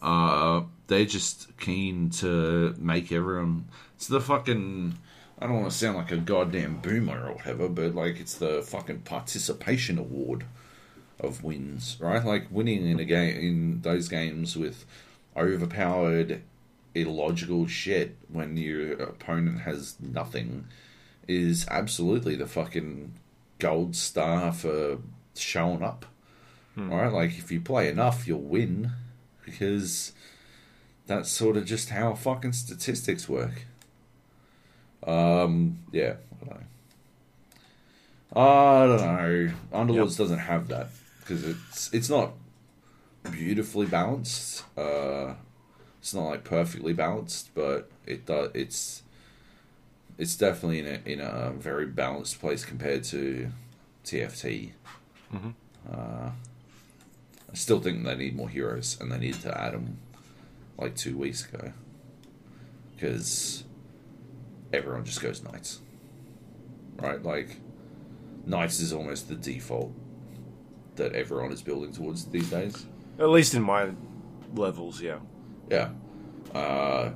Uh, they're just keen to make everyone. It's the fucking. I don't want to sound like a goddamn boomer or whatever, but like it's the fucking participation award of wins, right? Like winning in a game in those games with overpowered, illogical shit when your opponent has nothing is absolutely the fucking gold star for showing up. Hmm. Right? Like if you play enough, you'll win because that's sort of just how fucking statistics work. Um, yeah, I don't know. I don't know. Underlords doesn't have that because it's it's not beautifully balanced. Uh, it's not like perfectly balanced, but it does. It's it's definitely in a in a very balanced place compared to TFT. Uh, I still think they need more heroes, and they needed to add them like two weeks ago because everyone just goes knights, right? Like knights is almost the default that everyone is building towards these days. At least in my levels, yeah. Yeah. Uh,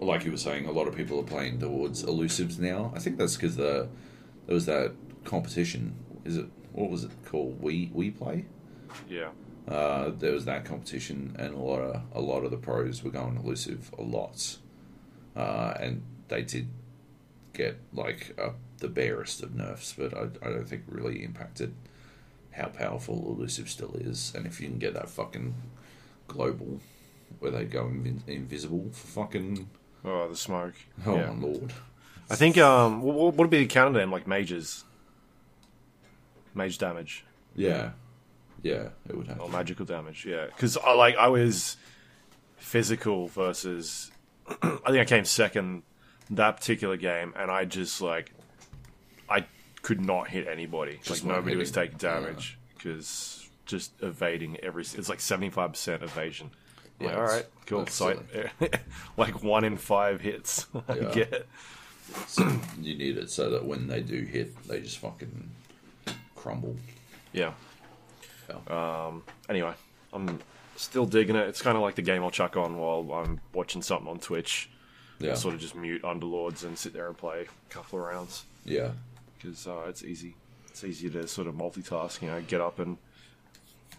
like you were saying, a lot of people are playing towards elusives now. I think that's because the there was that competition. Is it what was it called? We we play. Yeah. Uh, there was that competition, and a lot of a lot of the pros were going elusive a lot, uh, and they did get like uh, the barest of nerfs, but I, I don't think really impacted how powerful elusive still is, and if you can get that fucking global where they go invi- invisible for fucking Oh, the smoke. oh yeah. my lord, I think um, what what would be the counter then? Like mages, mage damage yeah, yeah, it would have. or magical damage. Yeah, because I like I was physical versus. *clears throat* I think I came second that particular game, and I just like I could not hit anybody. Just like nobody was taking damage because just evading every. It's like seventy five percent evasion. Yeah, Yeah, all right, cool. So *laughs* like one in five hits. *laughs* I Yeah. get. So you need it so that when they do hit, they just fucking crumble. Yeah. Yeah. Um, anyway, I'm still digging it. It's kind of like the game I'll chuck on while I'm watching something on Twitch. Yeah, Sort of just mute Underlords and sit there and play a couple of rounds yeah, because uh, it's easy. It's easy to sort of multitask. You know, get up and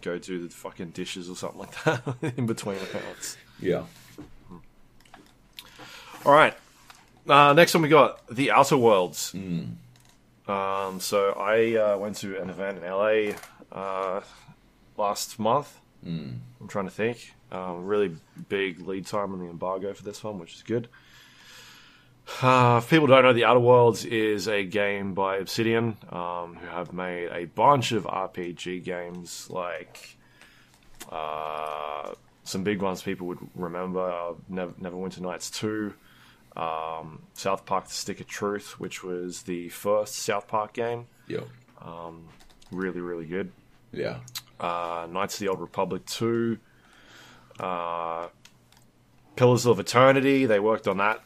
go do the fucking dishes or something like that *laughs* in between rounds. yeah. All right. Uh, next one we got the Outer Worlds. Um, so I uh, went to an event in LA uh, last month. Mm. I'm trying to think. Um, really big lead time on the embargo for this one, which is good. Uh, if people don't know, The Outer Worlds is a game by Obsidian, um, who have made a bunch of RPG games, like uh, some big ones people would remember: uh, Never, Neverwinter Nights Two, um, South Park: The Stick of Truth, which was the first South Park game. Yep. Really, really good. Yeah. uh, Knights of the Old Republic 2, uh, Pillars of Eternity. They worked on that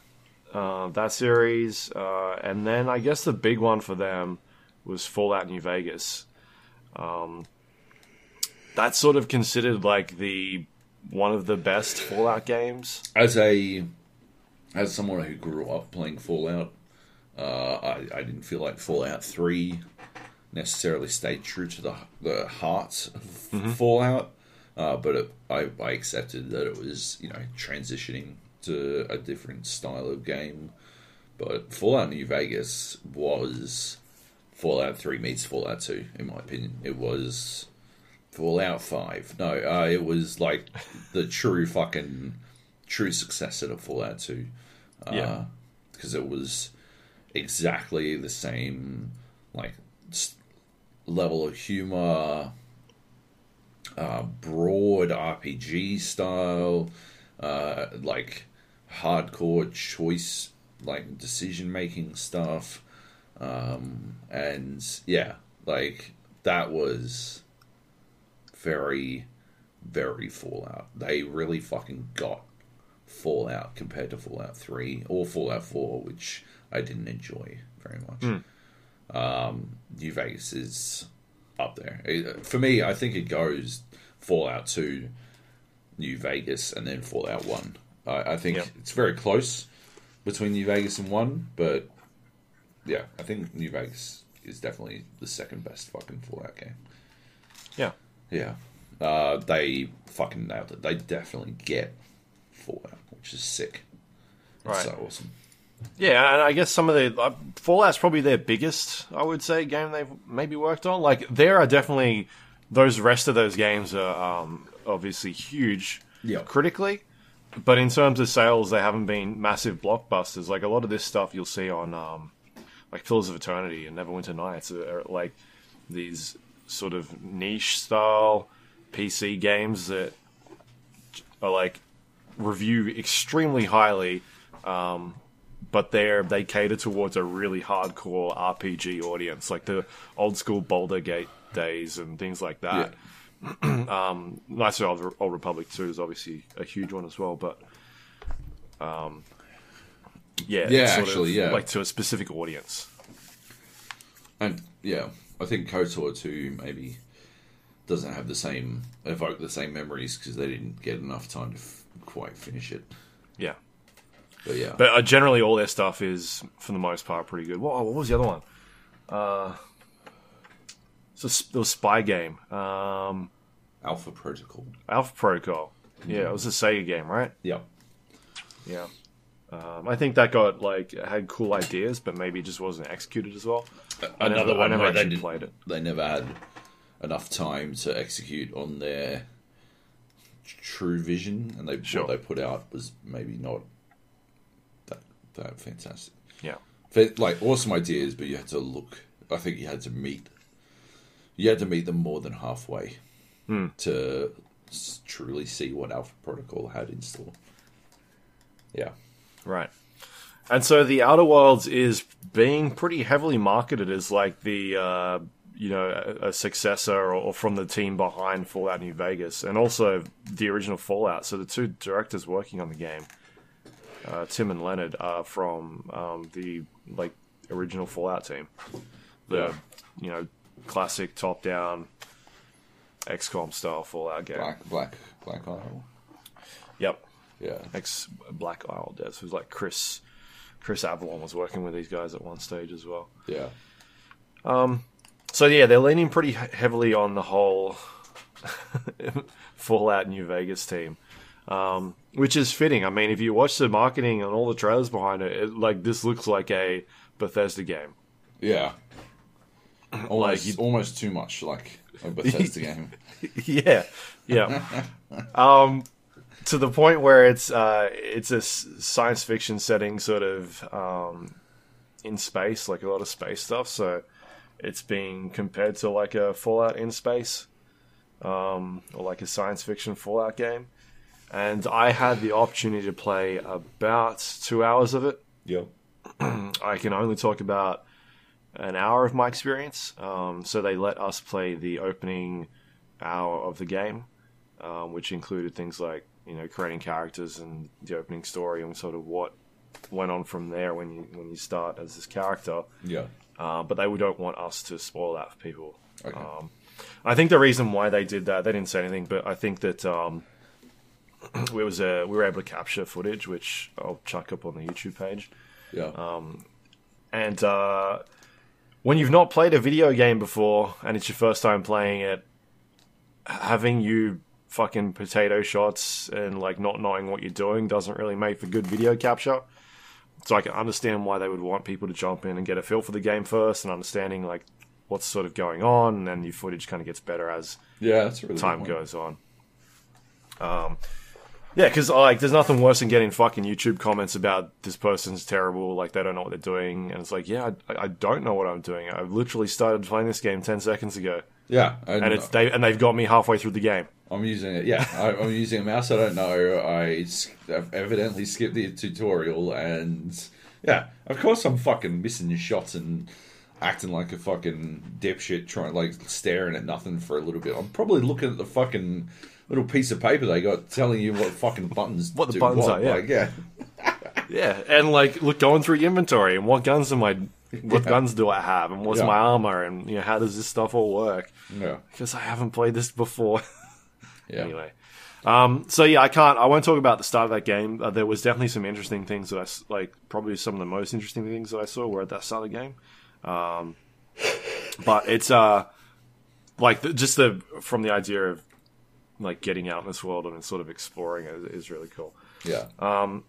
uh, that series, uh, and then I guess the big one for them was Fallout New Vegas. Um, that's sort of considered like the one of the best Fallout games. As a as someone who grew up playing Fallout, uh, I, I didn't feel like Fallout Three necessarily stayed true to the the heart of Fallout, uh, but it, I, I accepted that it was you know transitioning a different style of game. But Fallout New Vegas was Fallout Three meets Fallout Two, in my opinion. It was Fallout Five. No, uh, it was like the true fucking true successor to Fallout Two. Uh, Yeah. because it was exactly the same like level of humor, uh, broad RPG style, uh, like hardcore choice, like decision making stuff, um, and yeah, like that was very, very Fallout. They really fucking got Fallout compared to Fallout Three or Fallout Four, which I didn't enjoy very much. Um, New Vegas is up there It- for me. I think it goes Fallout Two, New Vegas, and then Fallout One. I, I think Yeah. it's very close between New Vegas and One, but yeah, I think New Vegas is definitely the second best fucking Fallout game. Yeah. Yeah. Uh, they fucking nailed it. They definitely get Fallout, which is sick. It's Right. so awesome. Yeah, and I guess some of the uh, Fallout's probably their biggest, I would say, game they've maybe worked on. Like there are definitely those rest of those games are um, obviously huge Yeah. critically, but in terms of sales, they haven't been massive blockbusters. Like a lot of this stuff you'll see on um, like Pillars of Eternity and Neverwinter Nights are, like these sort of niche style PC games that are like review extremely highly, um, but they're they cater towards a really hardcore RPG audience, like the old school Baldur's Gate days and things like that. *clears throat* um, Knights of the Old, Republic Two is obviously a huge one as well, but um, yeah, Yeah, sort actually, of yeah. like to a specific audience. And yeah, I think KOTOR 2 maybe doesn't have the same, evoke the same memories because they didn't get enough time to f- quite finish it. Yeah, But yeah. but uh, generally all their stuff is for the most part pretty good. What, what was the other one? Uh, so it was Spy Game. Um, Alpha Protocol. Alpha Protocol. Yeah, it was a Sega game, right? Yeah. Yeah. Um, I think that got like had cool ideas, but maybe just wasn't executed as well. I Another never, one I never they actually didn't- played it. They never had enough time to execute on their true vision, and they Sure. what they put out was maybe not that that fantastic. Yeah, like awesome ideas, but you had to look. I think you had to meet. You had to meet them more than halfway to truly see what Alpha Protocol had in store. Yeah, right. And so the Outer Worlds is being pretty heavily marketed as like the uh, you know a, a successor or, or from the team behind Fallout New Vegas, and also the original Fallout. So the two directors working on the game, uh, Tim and Leonard, are from um, the like original Fallout team. The Yeah. you know classic top down XCOM style Fallout game. Black Black Black Isle. Yep. Yeah, Ex Black Isle devs. It was like Chris Chris Avellone was working with these guys at one stage as well. yeah, Um. So yeah, they're leaning pretty heavily on the whole *laughs* Fallout New Vegas team, um, which is fitting. I mean, if you watch the marketing and all the trailers behind it, it like this looks like a Bethesda game. yeah. *laughs* Almost, you- almost too much like a Bethesda *laughs* game. yeah, yeah. *laughs* um, to the point where it's uh, it's a science fiction setting, sort of um, in space, like a lot of space stuff. So it's being compared to like a Fallout in space, um, or like a science fiction Fallout game. and I had the opportunity to play about two hours of it. Yep. *clears throat* I can only talk about an hour of my experience. Um, so they let us play the opening hour of the game, um, which included things like you know creating characters and the opening story and sort of what went on from there when you when you start as this character. Yeah. Uh, but they don't want us to spoil that for people. Okay. Um, I think the reason why they did that, they didn't say anything, but I think that um, *clears throat* we was a, we were able to capture footage, which I'll chuck up on the YouTube page. Yeah. Um, And uh, when you've not played a video game before and it's your first time playing it, having you fucking potato shots and like not knowing what you're doing doesn't really make for good video capture. So I can understand why they would want people to jump in and get a feel for the game first and understanding like what's sort of going on, and then your footage kind of gets better as yeah, really time goes on. Um, yeah, because like, there's nothing worse than getting fucking YouTube comments about this person's terrible, like they don't know what they're doing, and it's like, yeah, I, I don't know what I'm doing. I've literally started playing this game ten seconds ago, Yeah, and, and it's they and they've got me halfway through the game. I'm using it. Yeah, I, I'm using a mouse. I don't know. I have evidently skipped the tutorial, and yeah, of course I'm fucking missing shots and acting like a fucking dipshit, trying like staring at nothing for a little bit. I'm probably looking at the fucking little piece of paper they got telling you what fucking buttons What the do buttons what. are, yeah. Like, yeah, *laughs* Yeah, and like look going through inventory and what guns am I, what Yeah. guns do I have, and what's Yeah. my armor, and you know how does this stuff all work? yeah, Because I haven't played this before. *laughs* yeah. anyway. Um, so yeah, I can't. I won't talk about the start of that game. Uh, there was definitely some interesting things that I like. Probably some of the most interesting things that I saw were at that start of the game. Um, but it's uh, like the, just the from the idea of like getting out in this world and sort of exploring it is really cool. yeah. Um,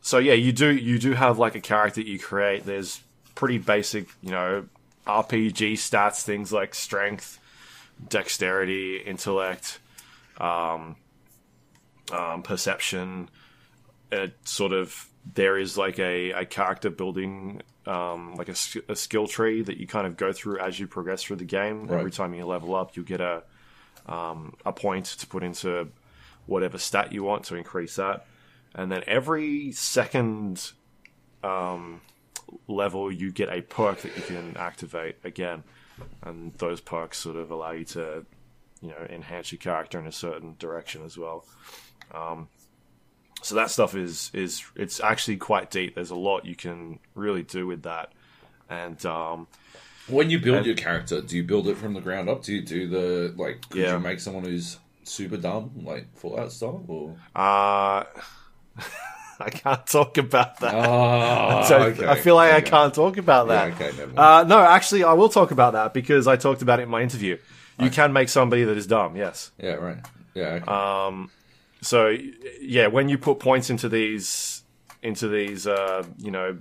So yeah, you do you do have like a character you create. There's pretty basic, you know, RPG stats, things like strength, dexterity, intellect, um, um, perception. It sort of there is like a, a character building, um, like a, a skill tree that you kind of go through as you progress through the game. Right. Every time you level up, you get a um, a point to put into whatever stat you want to increase that. And then every second um, level, you get a perk that you can activate again, and those perks sort of allow you to, you know, enhance your character in a certain direction as well. Um, so that stuff is is it's actually quite deep. There's a lot you can really do with that, and um, When you build And- your character, do you build it from the ground up? Do you do the like? Could Yeah. you make someone who's super dumb, like Fallout style, or? uh, *laughs* I can't talk about that. *laughs* Oh, So okay. I feel like I can't talk about Yeah, that. okay, never mind. Uh, no, actually, I will talk about that because I talked about it in my interview. You can make somebody that is dumb, yes. yeah, right. Yeah, okay. Um, so yeah, when you put points into these into these uh, you know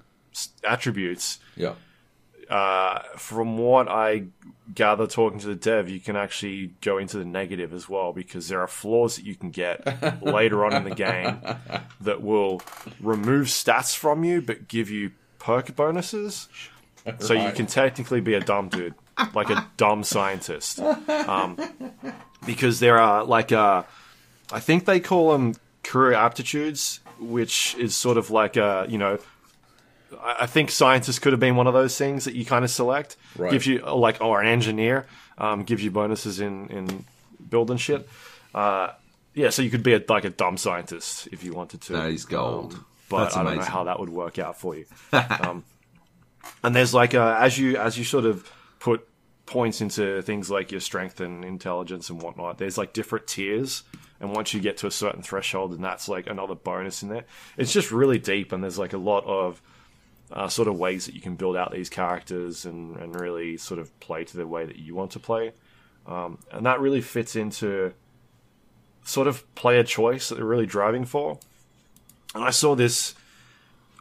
attributes, yeah. Uh, from what I gather talking to the dev, you can actually go into the negative as well because there are flaws that you can get *laughs* later on in the game that will remove stats from you but give you perk bonuses. So you can technically be a dumb dude, like a dumb scientist, um, because there are like uh, I think they call them career aptitudes, which is sort of like a you know I think scientist could have been one of those things that you kind of select. Right. Gives you like, or an engineer um, gives you bonuses in in building shit. Uh, yeah, so you could be a, like a dumb scientist if you wanted to. That is gold. Um, but That's I don't know how that would work out for you. *laughs* um, and there's like uh, as you as you sort of put points into things like your strength and intelligence and whatnot. There's like different tiers, and once you get to a certain threshold, and that's like another bonus in there. It's just really deep, and there's like a lot of uh, sort of ways that you can build out these characters and, and really sort of play to the way that you want to play. Um, and that really fits into sort of player choice that they're really driving for. And I saw this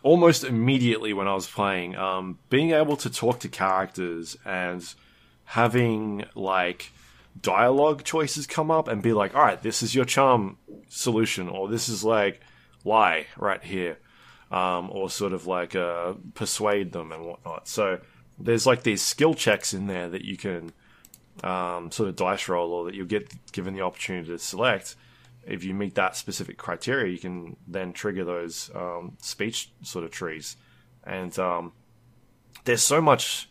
almost immediately when I was playing. Um, being able to talk to characters and having like dialogue choices come up and be like, all right, this is your charm solution, or this is like lie right here um, or sort of like uh, persuade them and whatnot. So there's like these skill checks in there that you can um, sort of dice roll or that you'll get given the opportunity to select if you meet that specific criteria, you can then trigger those um, speech sort of trees. And um, there's so much,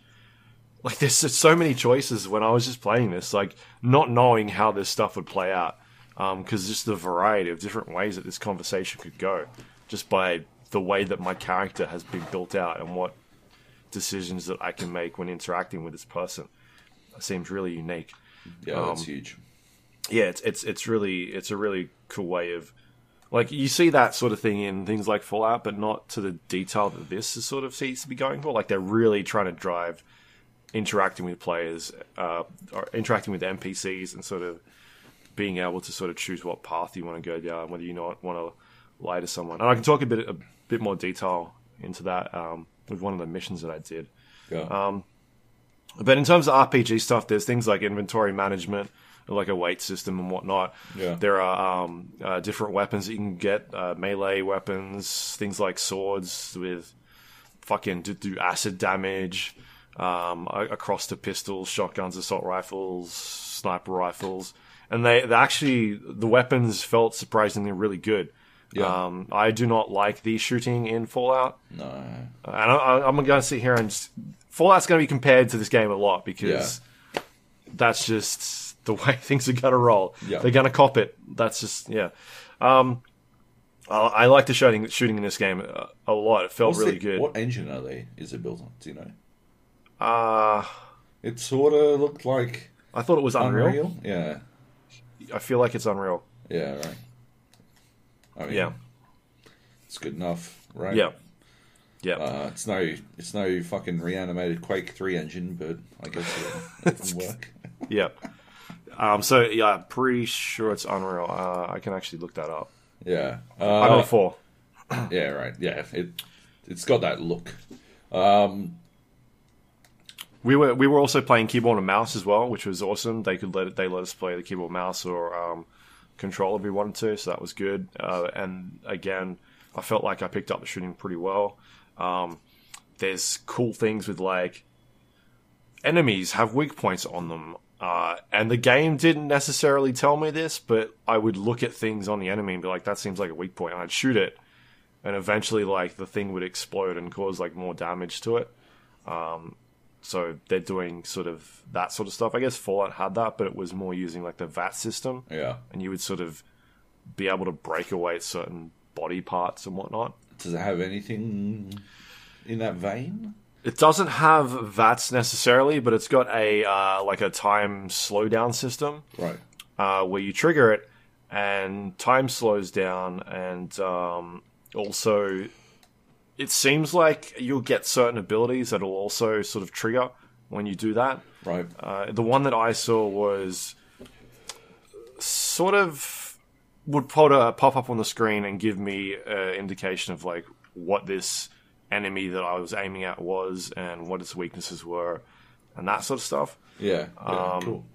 like there's so many choices when I was just playing this, like not knowing how this stuff would play out, because just the variety of different ways that this conversation could go, just by the way that my character has been built out and what decisions that I can make when interacting with this person seems really unique Yeah, that's Um, huge. yeah, it's it's it's really it's a really cool way of like you see that sort of thing in things like Fallout, but not to the detail that this is sort of seems to be going for. Like they're really trying to drive interacting with players, uh, or interacting with NPCs, and sort of being able to sort of choose what path you want to go down, whether you not want to lie to someone. And I can talk a bit bit more detail into that um, with one of the missions that I did. Yeah. um, But in terms of RPG stuff, there's things like inventory management, like a weight system and whatnot. Yeah. There are um, uh, different weapons that you can get, uh, melee weapons, things like swords with fucking do, do acid damage um, across to pistols, shotguns, assault rifles, sniper rifles, and they, they actually the weapons felt surprisingly really good. Yeah. Um, I do not like the shooting in Fallout. no. And I, I, I'm going to sit here and just, Fallout's going to be compared to this game a lot because that's just the way *laughs* things are going to roll. Yeah. They're going to cop it. That's just yeah. Um, I, I like the shooting shooting in this game a, a lot. It felt What's really the- good. What engine are they? Is it built on? Do you know? Uh, It sort of looked like I thought it was Unreal. Unreal. Yeah. I feel like it's Unreal. Yeah. Right. I mean, Yeah. it's good enough, right? Yeah. Yeah. Uh, it's no, it's no fucking reanimated Quake Three engine, but I guess it, *laughs* it work. *laughs* yeah. Um, so yeah, I'm pretty sure it's Unreal. Uh, I can actually look that up. Yeah. Uh, Four. yeah. Right. Yeah. It, it's got that look. Um, We were we were also playing keyboard and mouse as well, which was awesome. They could let they let us play the keyboard, mouse, or um, control if we wanted to, so that was good. Uh, and again, I felt like I picked up the shooting pretty well. Um, there's cool things with like enemies have weak points on them, uh, and the game didn't necessarily tell me this, but I would look at things on the enemy and be like, "That seems like a weak point," and I'd shoot it, and eventually, like the thing would explode and cause like more damage to it so they're doing sort of that sort of stuff. I guess Fallout had that, but it was more using like the VAT system, yeah. and you would sort of be able to break away certain body parts and whatnot. Does it have anything in that vein? It doesn't have VATs necessarily, but it's got a uh, like a time slowdown system Right. uh, where you trigger it and time slows down, and um, also it seems like you'll get certain abilities that'll also sort of trigger when you do that. Right. Uh, the one that I saw was sort of would pop up on the screen and give me an indication of like what this enemy that I was aiming at was and what its weaknesses were and that sort of stuff. Yeah. yeah Um, cool.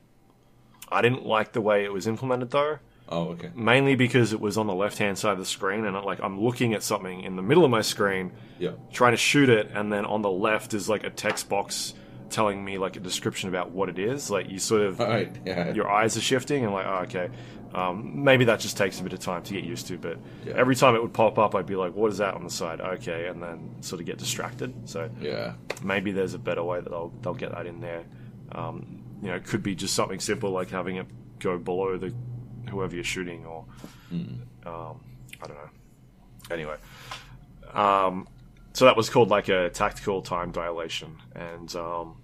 I didn't like the way it was implemented though, Oh, okay. mainly because it was on the left hand side of the screen and like I'm looking at something in the middle of my screen Yeah. trying to shoot it, and then on the left is like a text box telling me like a description about what it is. Like you sort of Right. Yeah. your eyes are shifting, and like, oh, okay, um, maybe that just takes a bit of time to get used to. But Yeah. every time it would pop up, I'd be like, what is that on the side? Okay, and then sort of get distracted. So yeah. maybe there's a better way that they'll they'll get that in there. Um, you know, it could be just something simple like having it go below the whoever you're shooting, or um, I don't know. Anyway, um, so that was called like a tactical time dilation, and um,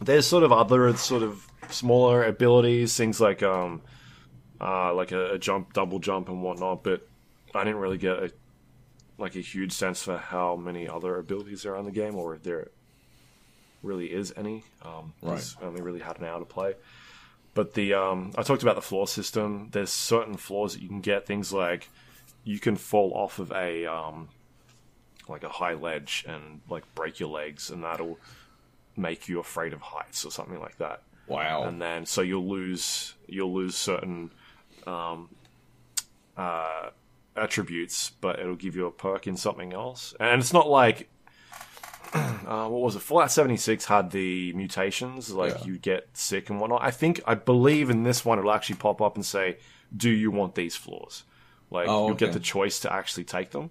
there's sort of other sort of smaller abilities, things like um, uh, like a, a jump, double jump, and whatnot. But I didn't really get a like a huge sense for how many other abilities there are in the game, or if there really is any. Um, 'cause I only really had an hour to play. But the um, I talked about the flaw system. There's certain flaws that you can get. Things like you can fall off of a um, like a high ledge and like break your legs, and that'll make you afraid of heights or something like that Wow. and then so you'll lose you'll lose certain um, uh, attributes, but it'll give you a perk in something else. And it's not like *clears throat* uh, what was it? Fallout seventy six had the mutations, like Yeah. you get sick and whatnot. I think I believe in this one it'll actually pop up and say do you want these flaws? Like Oh, you'll get the choice to actually take them,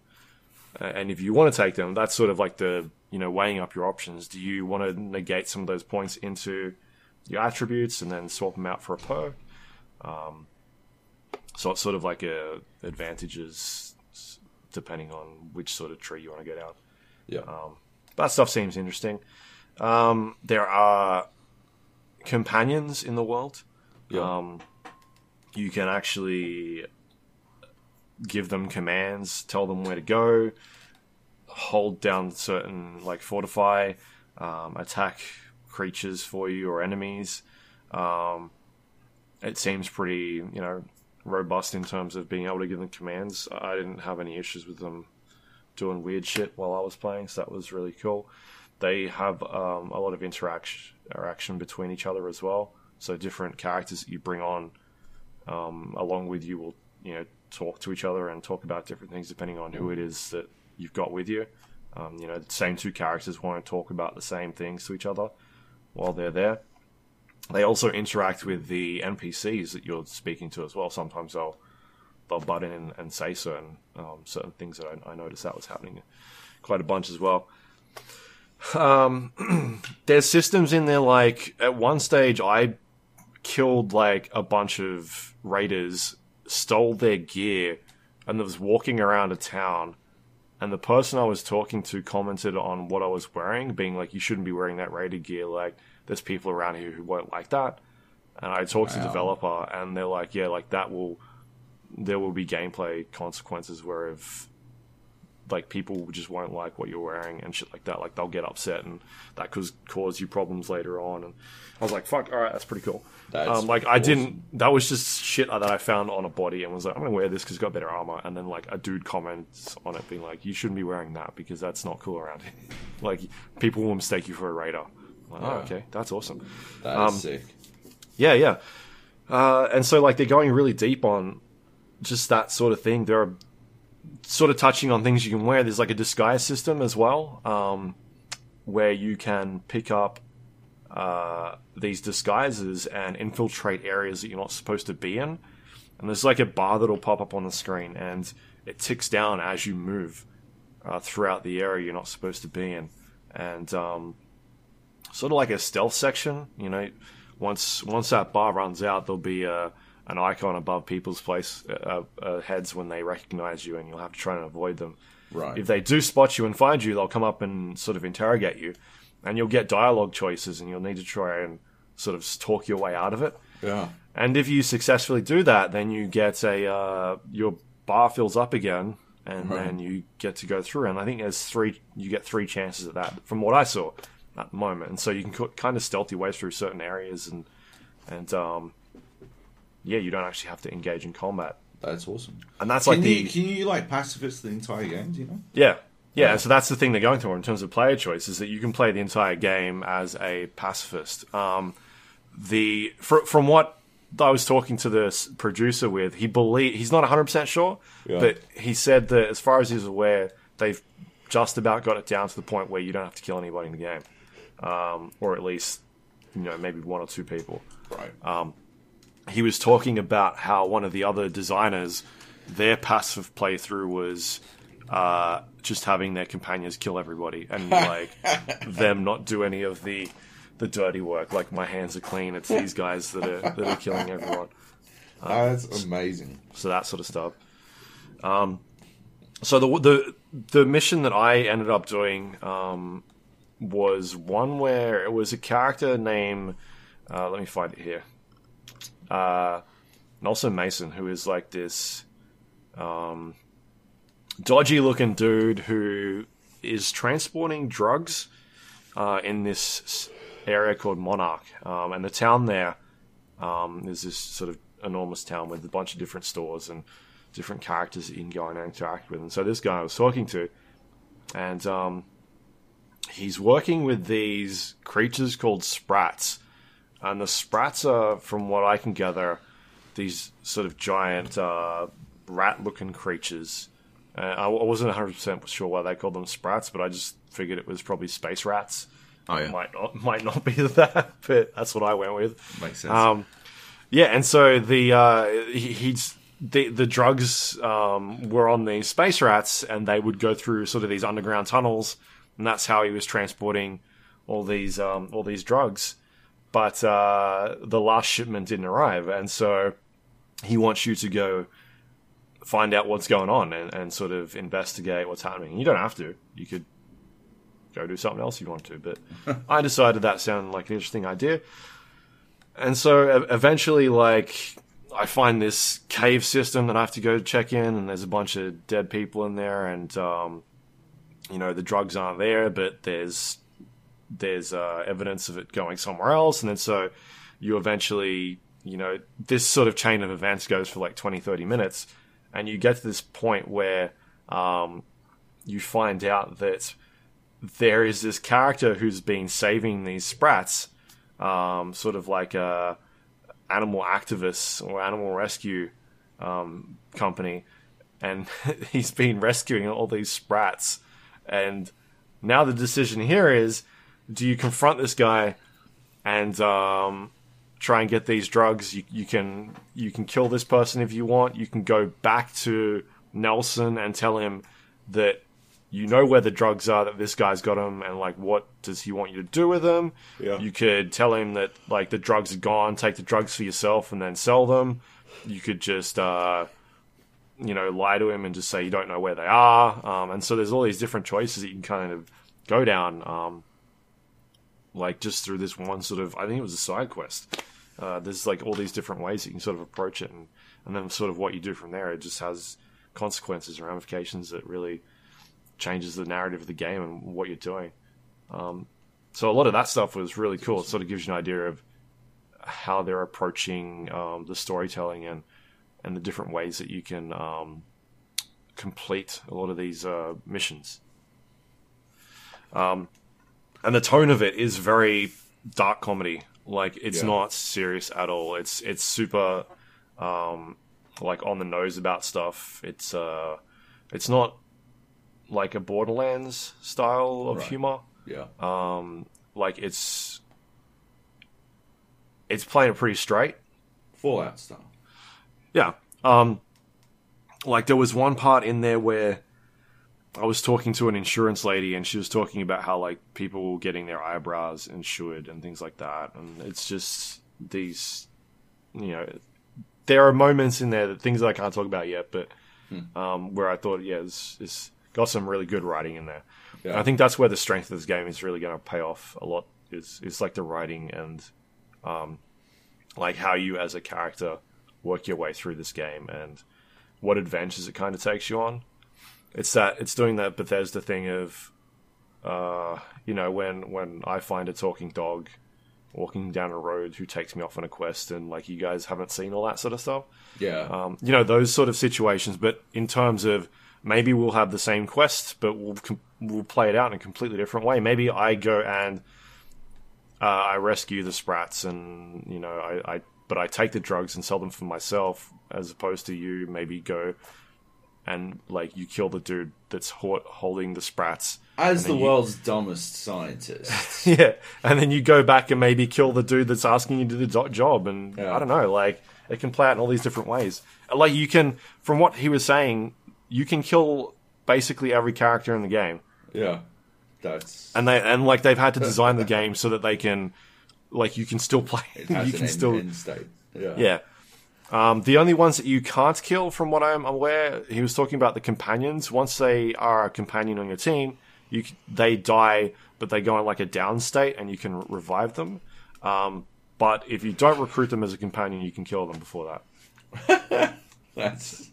Uh, and if you want to take them, that's sort of like the you know weighing up your options. Do you want to negate some of those points into your attributes and then swap them out for a perk? Um, so it's sort of like a advantages depending on which sort of tree you want to get out. Yeah. Um, that stuff seems interesting. Um, there are companions in the world. Yeah. Um, you can actually give them commands, tell them where to go, hold down certain like fortify, um, attack creatures for you or enemies. Um, it seems pretty, you know, robust in terms of being able to give them commands. I didn't have any issues with them doing weird shit while I was playing, so that was really cool. They have um, a lot of interaction interaction between each other as well. So different characters that you bring on um, along with you will, you know, talk to each other and talk about different things depending on who it is that you've got with you. Um, you know, the same two characters want to talk about the same things to each other while they're there. They also interact with the NPCs that you're speaking to as well. Sometimes they'll they'll butt in and, and say certain um, certain things that I, I noticed that was happening quite a bunch as well. Um, *clears throat* there's systems in there like at one stage I killed like a bunch of raiders, stole their gear, and was walking around a town. And the person I was talking to commented on what I was wearing, being like, "You shouldn't be wearing that raider gear. Like, there's people around here who won't like that." And I talked to the developer, and they're like, "Yeah, like that will, there will be gameplay consequences where if like people just won't like what you're wearing and shit like that. Like they'll get upset and that could cause you problems later on. And I was like, fuck, all right, that's pretty cool. That's um, like I didn't. That was just shit that I found on a body and was like, I'm gonna wear this because it's got better armor. And then like a dude comments on it being like, you shouldn't be wearing that because that's not cool around here. *laughs* like people will mistake you for a raider. Like, oh, okay, that's awesome. That is um, sick. Yeah, yeah. Uh, and so like they're going really deep on just that sort of thing. They're sort of touching on things you can wear. There's like a disguise system as well, um, where you can pick up uh, these disguises and infiltrate areas that you're not supposed to be in. And there's like a bar that'll pop up on the screen, and it ticks down as you move uh, throughout the area you're not supposed to be in, and um, sort of like a stealth section. You know, once once that bar runs out, there'll be a an icon above people's place uh, uh, heads when they recognize you, and you'll have to try and avoid them. Right. If they do spot you and find you, they'll come up and sort of interrogate you, and you'll get dialogue choices, and you'll need to try and sort of talk your way out of it. yeah. And if you successfully do that, then you get a uh, your bar fills up again, and Right. then you get to go through. And I think there's three. You get three chances at that, from what I saw at the moment. And so you can co- kind of stealthy way through certain areas, and and um, yeah, you don't actually have to engage in combat. That's awesome. And that's Can like you the can you like pacifist the entire game? Do you know? yeah. Yeah, Yeah. so that's the thing they're going for in terms of player choice is that you can play the entire game as a pacifist. Um, the fr- from what I was talking to the s- producer with, he believe he's not 100 percent sure, Yeah. but he said that as far as he's aware, they've just about got it down to the point where you don't have to kill anybody in the game, um, or at least you know maybe one or two people Right. He was talking about how one of the other designers, their passive playthrough was uh, just having their companions kill everybody and *laughs* like them not do any of the the dirty work. Like my hands are clean. It's these guys that are that are killing everyone. *laughs* That's amazing. So that sort of stuff. Um, so the the the mission that I ended up doing um, was one where it was a character named. Uh, let me find it here. Uh, Nelson Mason, who is like this um, dodgy looking dude who is transporting drugs uh, in this area called Monarch. Um, and the town there um, is this sort of enormous town with a bunch of different stores and different characters that you can go and interact with. And so this guy I was talking to, and um, he's working with these creatures called sprats. And the sprats are, from what I can gather, these sort of giant uh, rat-looking creatures. Uh, I wasn't 100% sure why they called them sprats, but I just figured it was probably space rats. Oh yeah, Might not, *laughs* might not be *laughs* that, but that's what I went with. makes sense. Um, Yeah, and so the uh, he, he's the the drugs um, were on these space rats, and they would go through sort of these underground tunnels, and that's how he was transporting all these um, all these drugs. But uh, the last shipment didn't arrive, and so he wants you to go find out what's going on and, and sort of investigate what's happening. You don't have to; you could go do something else if you want to. But *laughs* I decided that sounded like an interesting idea, and so eventually, like I find this cave system that I have to go check in, and there's a bunch of dead people in there, and um, you know the drugs aren't there, but there's there's uh, evidence of it going somewhere else, and then so you eventually, you know, this sort of chain of events goes for like 20, 30 minutes, and you get to this point where um, you find out that there is this character who's been saving these sprats, um, sort of like a animal activist or animal rescue um, company, and *laughs* he's been rescuing all these sprats. And now the decision here is: do you confront this guy and um, try and get these drugs? You, you can you can kill this person if you want. You can go back to Nelson and tell him that you know where the drugs are that this guy's got them and like what does he want you to do with them Yeah. you could tell him that like the drugs are gone take the drugs for yourself and then sell them you could just uh you know lie to him and just say you don't know where they are um and so there's all these different choices that you can kind of go down um like just through this one sort of i think it was a side quest uh there's like all these different ways that you can sort of approach it and and then sort of what you do from there it just has consequences and ramifications that really changes the narrative of the game and what you're doing. Um, so a lot of that stuff was really cool. It sort of gives you an idea of how they're approaching um, the storytelling and and the different ways that you can um, complete a lot of these uh, missions. Um, and the tone of it is very dark comedy. Like it's Yeah. not serious at all. It's it's super um, like on the nose about stuff. It's uh, it's not like a Borderlands style of Right. humor. Yeah. Um, like it's it's playing it pretty straight. Fallout style. Yeah. Um, like there was one part in there where I was talking to an insurance lady and she was talking about how like people were getting their eyebrows insured and things like that, and it's just these, you know, there are moments in there that things that I can't talk about yet, but um, where I thought, yeah, it's, it's got some really good writing in there. Yeah. I think that's where the strength of this game is really going to pay off a lot. Is is like the writing and um, like how you as a character work your way through this game and what adventures it kind of takes you on. It's that it's doing that Bethesda thing of, uh, you know, when when I find a talking dog walking down a road who takes me off on a quest and like you guys haven't seen all that sort of stuff Yeah. um, you know those sort of situations. But in terms of maybe we'll have the same quest, but we'll com- we'll play it out in a completely different way. Maybe I go and uh, I rescue the sprats, and you know I, I but I take the drugs and sell them for myself, as opposed to you maybe go and like you kill the dude that's ho- holding the sprats. As the you- world's dumbest scientist. *laughs* Yeah, and then you go back and maybe kill the dude that's asking you to do the job, and Yeah. I don't know, like it can play out in all these different ways. Like you can, from what he was saying, you can kill basically every character in the game, yeah. That's. and they and like they've had to design the *laughs* game so that they can, like you can still play, it *laughs* you an can end, still, end state. Yeah. yeah. Um, the only ones that you can't kill, from what I'm aware, he was talking about the companions. Once they are a companion on your team, you they die, but they go in like a down state, and you can revive them. Um, but if you don't recruit them as a companion, you can kill them before that. *laughs* That's.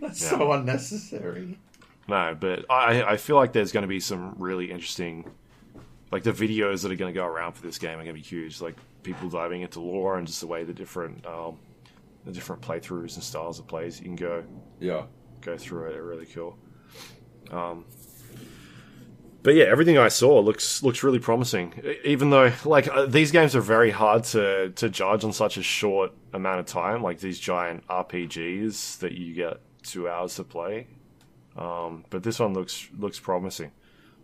That's Yeah. so unnecessary. No, but I, I feel like there's going to be some really interesting, like the videos that are going to go around for this game are going to be huge. Like people diving into lore and just the way the different, um, the different playthroughs and styles of plays you can go Yeah. go through it are really cool. Um, but yeah, everything I saw looks looks really promising. Even though like uh, these games are very hard to to judge on such a short amount of time, like these giant RPGs that you get two hours to play. Um, but this one looks looks promising.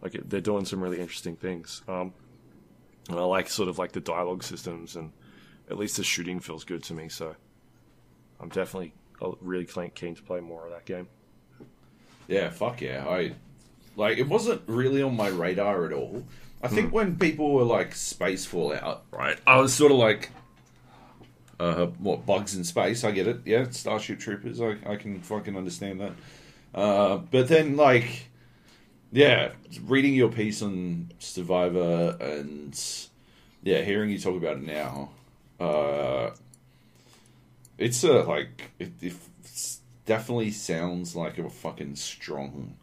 Like it, they're doing some really interesting things. Um, and I like sort of like the dialogue systems and at least the shooting feels good to me. So I'm definitely uh, really keen to play more of that game. Yeah, fuck yeah. I like it wasn't really on my radar at all. I think Hmm. when people were like space fallout, right? I was sort of like, uh, what bugs in space? I get it. Yeah, Starship Troopers. I I can fucking understand that. Uh, but then like, yeah, reading your piece on Survivor and yeah, hearing you talk about it now, uh, it's a like it, it definitely sounds like a fucking strong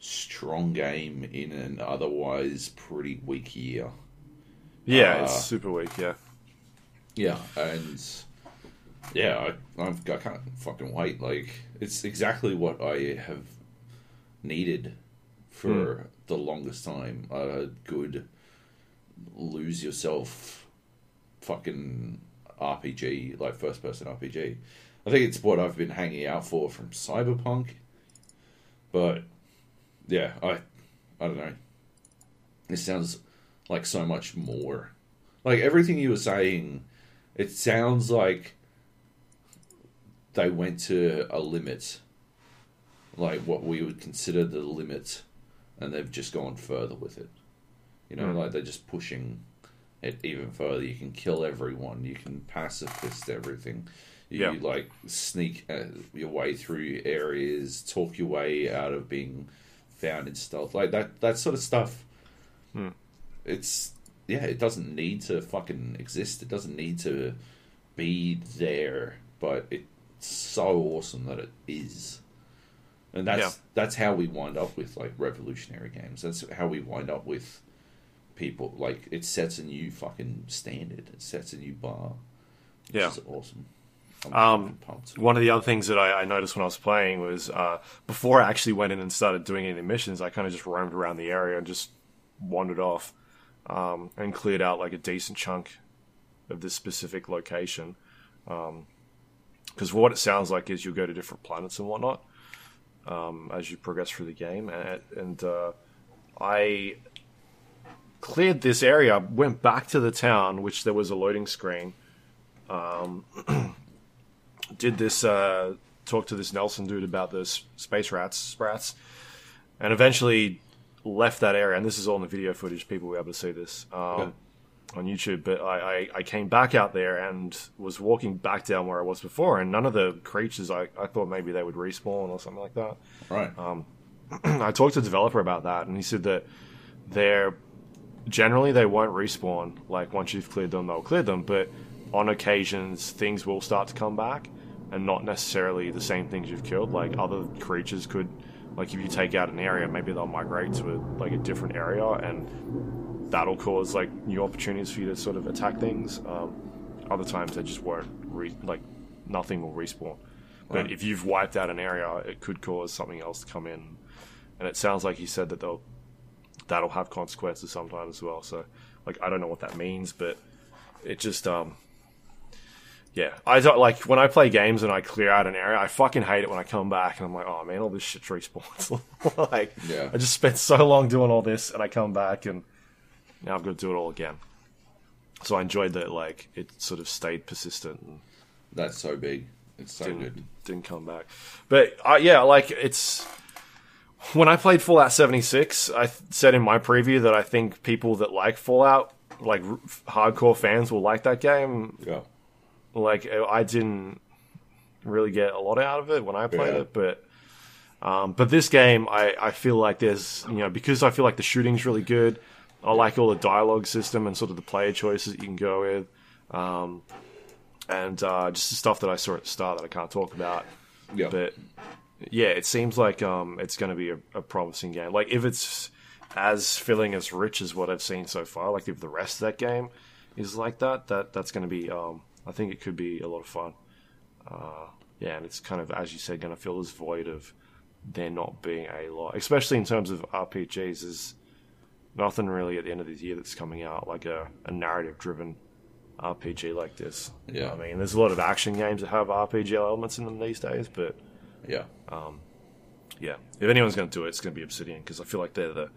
strong game in an otherwise pretty weak year. Yeah, Uh, it's super weak. Yeah, Yeah, and yeah, I, I've, I can't fucking wait. Like, it's exactly what I have needed for hmm. the longest time. A good lose yourself fucking RPG, like first person RPG. I think it's what I've been hanging out for from Cyberpunk. But yeah, I I don't know. It sounds like so much more. Like everything you were saying, it sounds like they went to a limit, like what we would consider the limit, and they've just gone further with it. You know, Mm. like they're just pushing it even further. You can kill everyone. You can pacifist everything. You Yeah. like sneak uh, your way through areas, talk your way out of being found in stealth, like that. That sort of stuff. Hmm. It's yeah. It doesn't need to fucking exist. It doesn't need to be there, but it's so awesome that it is. And that's Yeah. that's how we wind up with like revolutionary games. That's how we wind up with people. Like it sets a new fucking standard. It sets a new bar. Yeah. is awesome. I'm Um, one of the other things that I, I noticed when I was playing was uh, before I actually went in and started doing any missions, I kind of just roamed around the area and just wandered off um, and cleared out like a decent chunk of this specific location. Because what it sounds like is you'll go to different planets and whatnot um, as you progress through the game, and, and uh, I cleared this area, went back to the town, which there was a loading screen. Um, *clears throat* did this uh, talk to this Nelson dude about the space rats, sprats, and eventually left that area. And this is all in the video footage; people will be able to see this um, Okay. On YouTube. But I, I, I came back out there and was walking back down where I was before, and none of the creatures I, I thought maybe they would respawn or something like that. Right. Um, *clears throat* I talked to a developer about that, and he said that they're generally they won't respawn. Like once you've cleared them, they'll clear them, but on occasions things will start to come back, and not necessarily the same things you've killed. Like other creatures could, like if you take out an area, maybe they'll migrate to a, like a different area, and that'll cause like new opportunities for you to sort of attack things. Um, other times they just won't re- like nothing will respawn. But Right. if you've wiped out an area, it could cause something else to come in. And it sounds like he said that they'll that'll have consequences sometimes as well. So like I don't know what that means, but it just um yeah, I don't like when I play games and I clear out an area. I fucking hate it when I come back and I'm like, oh man, all this shit respawns. *laughs* like, Yeah. I just spent so long doing all this, and I come back and now I've got to do it all again. So I enjoyed that, like it sort of stayed persistent and That's so big. It's so didn't good. didn't come back. But uh, yeah, like it's when I played Fallout 76, I th- said in my preview that I think people that like Fallout, like r- hardcore fans, will like that game. Yeah. Like I didn't really get a lot out of it when I played Yeah. it, but um, but this game, I, I feel like there's you know because I feel like the shooting's really good. I like all the dialogue system and sort of the player choices you can go with, um, and uh, just the stuff that I saw at the start that I can't talk about. Yeah. But yeah, it seems like um, it's going to be a, a promising game. Like if it's as filling as rich as what I've seen so far, like if the rest of that game is like that, that that's going to be. Um, I think it could be a lot of fun. Uh, yeah, and it's kind of as you said, going to fill this void of there not being a lot, especially in terms of RPGs. There's nothing really at the end of this year that's coming out like a, a narrative driven RPG like this. Yeah. I mean, there's a lot of action games that have RPG elements in them these days, but Yeah. yeah, if anyone's going to do it, it's going to be Obsidian because I feel like they're the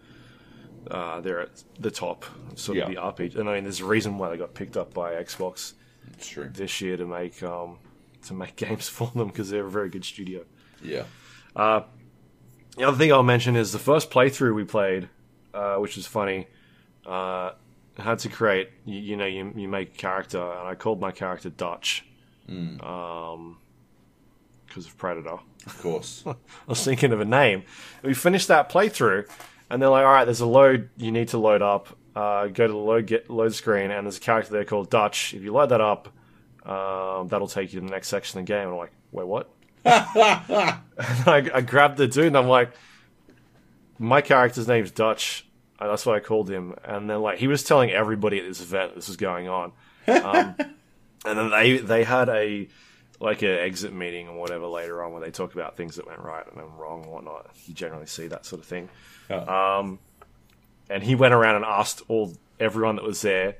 uh, they're at the top sort of Yeah. the RPG. And I mean, there's a reason why they got picked up by Xbox true. this year to make um, to make *laughs* games for them because they're a very good studio. Yeah. Uh, the other thing I'll mention is the first playthrough we played, uh, which was funny. Uh, had to create, you, you know, you, you make a character, and I called my character Dutch, um, because of Predator. Of course. *laughs* I was thinking of a name. We finished that playthrough, and they're like, "All right, there's a load you need to load up. Uh, go to the load get load screen, and there's a character there called Dutch. If you load that up, um, that'll take you to the next section of the game." And I'm like, "Wait, what?" *laughs* *laughs* and I, I grabbed the dude, and I'm like, "My character's name's Dutch. Uh, that's what I called him." And then like he was telling everybody at this event this was going on, um, *laughs* and then they they had a like an exit meeting or whatever later on where they talk about things that went right and went wrong and whatnot. You generally see that sort of thing. Yeah. Um, and he went around and asked all everyone that was there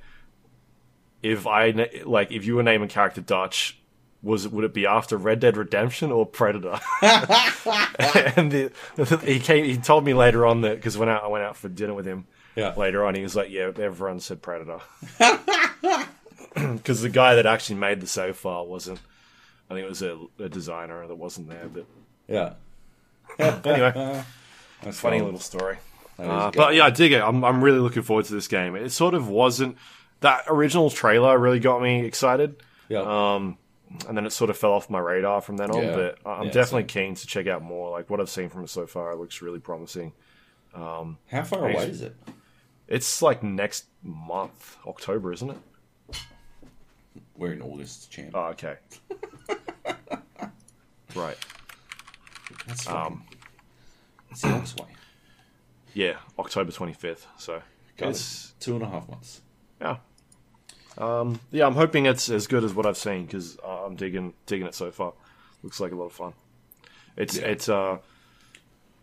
if I like if you were naming character Dutch. Was would it be after Red Dead Redemption or Predator? *laughs* *laughs* and the, he came. He told me later on that because when I, I went out for dinner with him Yeah. later on, he was like, "Yeah, everyone said Predator," *clears throat* because the guy that actually made the file wasn't. I think it was a, a designer that wasn't there. But Yeah. *laughs* anyway, That's funny fun. little story. Uh, but yeah, I dig it. I'm I'm really looking forward to this game. It sort of wasn't that original trailer really got me excited. Yeah. Um, and then it sort of fell off my radar from then on. Yeah. But I- I'm Yeah, definitely keen to check out more. Like what I've seen from it so far, it looks really promising. Um, How far away is it? It's like next month, October, isn't it? We're in August, champ. Oh, okay. *laughs* right. That's Um. It's the next way. *clears throat* Yeah, October 25th. So Got it's it. Two and a half months. yeah. Um, yeah, I'm hoping it's as good as what I've seen because uh, I'm digging digging it so far. Looks like a lot of fun. It's Yeah. it's uh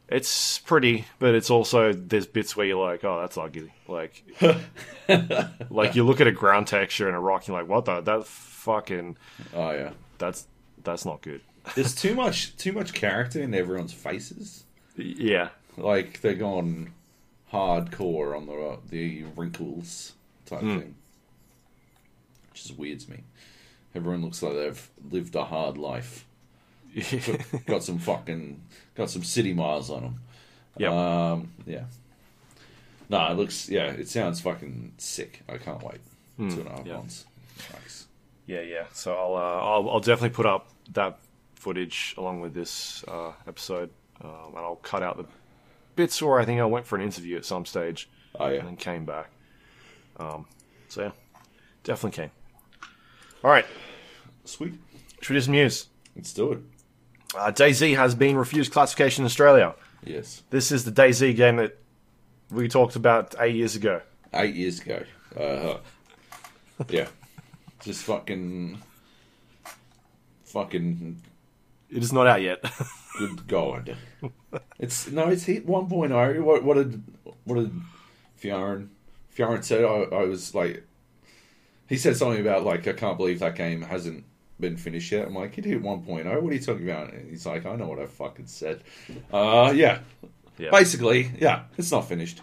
it's pretty, but it's also there's bits where you're like, oh, that's ugly. Like *laughs* like you look at a ground texture and a rock, you're like, what the that fucking Oh yeah. that's that's not good. *laughs* There's too much too much character in everyone's faces. Yeah, Like they're gone hardcore on the the wrinkles type Hmm. thing, which is weird to me. Everyone looks like they've lived a hard life. Got, got some fucking got some city miles on them. Yep. Um, yeah. No, it looks yeah. It sounds fucking sick. I can't wait. Two and a half yeah. months. Nice. Yeah, yeah. So I'll, uh, I'll I'll definitely put up that footage along with this uh, episode, um, and I'll cut out the bits where I think I went for an interview at some stage Oh yeah. and then came back. Um, so yeah, definitely came. All right, Sweet. should we do some news? Let's do it. Uh, DayZ has been refused classification in Australia. Yes. This is the DayZ game that we talked about eight years ago. Eight years ago. Uh, *laughs* yeah. Just fucking. Fucking It is not out yet. *laughs* good god. It's no, it's hit 1.0. What what did what did Fiorin Fiorin said? I, I was like, he said something about like I can't believe that game hasn't been finished yet. I'm like, it hit 1.0. What are you talking about? And he's like, I know what I fucking said. Uh, yeah. Yeah. Basically, yeah, it's not finished.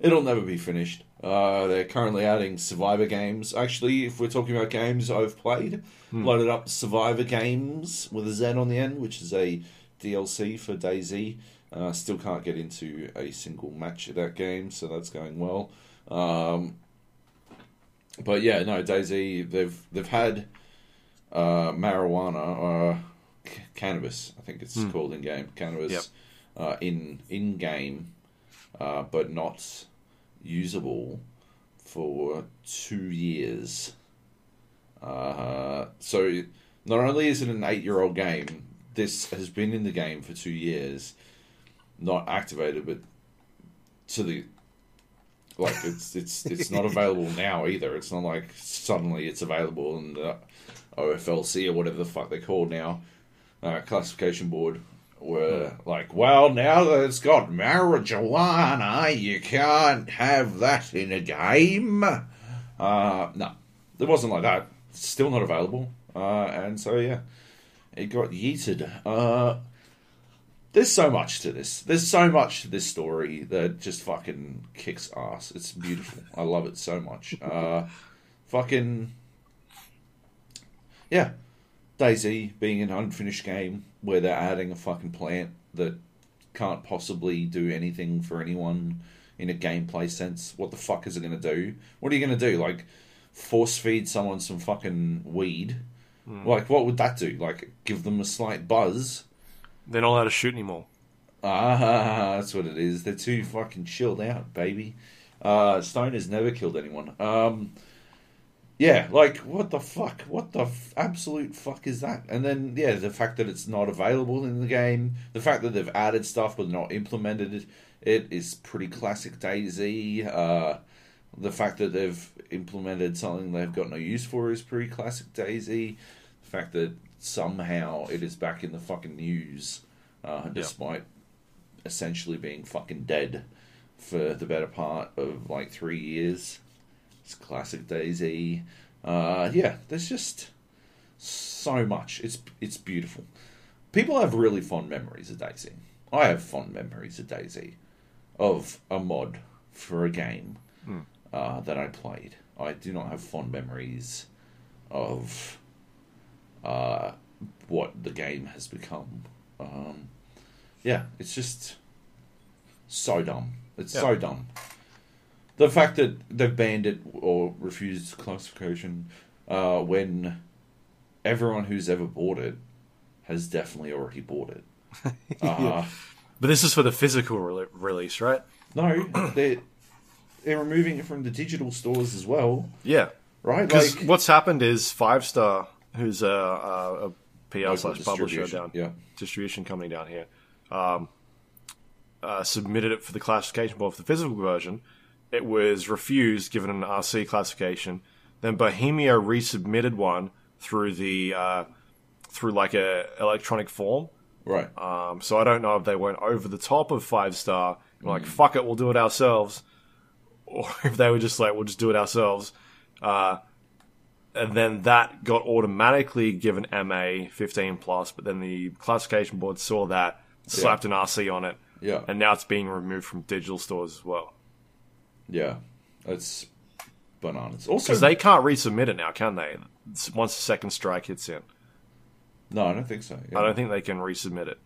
It'll never be finished. Uh, they're currently adding Survivor games. Actually, if we're talking about games I've played, loaded up Survivor games with a Z on the end, which is a DLC for DayZ. Uh, still can't get into a single match of that game, so that's going well. Um, but yeah, no, DayZ. They've they've had uh, marijuana, uh, c- cannabis. I think it's called in game cannabis Yep. uh, in in game, uh, but not usable for two years. Uh, so not only is it an eight-year-old game, this has been in the game for two years, not activated, but to the like it's it's it's not available now either. It's not like suddenly it's available in the OFLC or whatever the fuck they're called now, uh, classification board. Were like, well, now that it's got marijuana, you can't have that in a game. Uh, no, it wasn't like that. It's still not available. Uh, and so yeah, it got yeeted. Uh, there's so much to this. There's so much to this story that just fucking kicks ass. It's beautiful. I love it so much. Uh, fucking yeah, DayZ being an unfinished game where they're adding a fucking plant that can't possibly do anything for anyone in a gameplay sense. What the fuck is it going to do? What are you going to do? Like force feed someone some fucking weed? Like what would that do? Like give them a slight buzz? They're not allowed to shoot anymore. Ah, *laughs* that's what it is. They're too fucking chilled out, baby. Uh, Stone has never killed anyone. Um, yeah, like what the fuck? What the f- absolute fuck is that? And then yeah, the fact that it's not available in the game, the fact that they've added stuff but not implemented it, it is pretty classic DayZ. Uh, the fact that they've implemented something they've got no use for is pretty classic DayZ. The fact that somehow it is back in the fucking news, uh, despite essentially being fucking dead for the better part of like three years. It's classic DayZ. Uh, yeah, there's just so much. It's it's beautiful. People have really fond memories of DayZ. I have fond memories of DayZ, of a mod for a game uh, that I played. I do not have fond memories of uh, what the game has become. Um, yeah, it's just so dumb. It's so dumb. The fact that they've banned it or refused classification uh, when everyone who's ever bought it has definitely already bought it. *laughs* Uh, But this is for the physical re- release, right? No, *coughs* they're they're removing it from the digital stores as well, Yeah. right? Because Like what's happened is Five Star, who's a, a, a PL slash publisher down, yeah. distribution company down here, um, uh, submitted it for the classification board for the physical version. It was refused, given an RC classification. Then Bohemia resubmitted one through the uh, through like a electronic form. right, Um, so I don't know if they went over the top of five star, and Mm. like fuck it, we'll do it ourselves, *laughs* or if they were just like we'll just do it ourselves. Uh, and then that got automatically given MA 15 plus, but then the classification board saw that, slapped an RC on it, yeah, and now it's being removed from digital stores as well. yeah. That's bananas. Also, Because they can't resubmit it now, can they? Once the second strike hits in, no, I don't think so. yeah. I don't think they can resubmit it.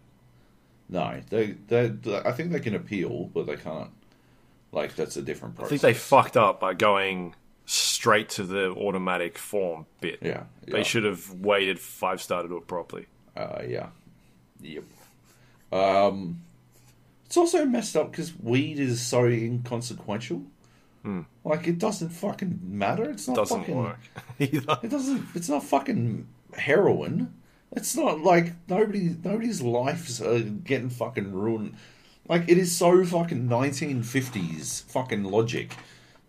No, they, they, I think they can appeal, but they can't. Like that's a different process. I think they fucked up by going straight to the automatic form bit. Yeah, yeah. They should have waited five star to do it properly. Uh, yeah. Yep. Um, it's also messed up because weed is so inconsequential. Like it doesn't fucking matter. It's not Hmm. Doesn't fucking. work *laughs* either. It doesn't. It's not fucking heroin. It's not like nobody. Nobody's lives are getting fucking ruined. Like it is so fucking 1950s fucking logic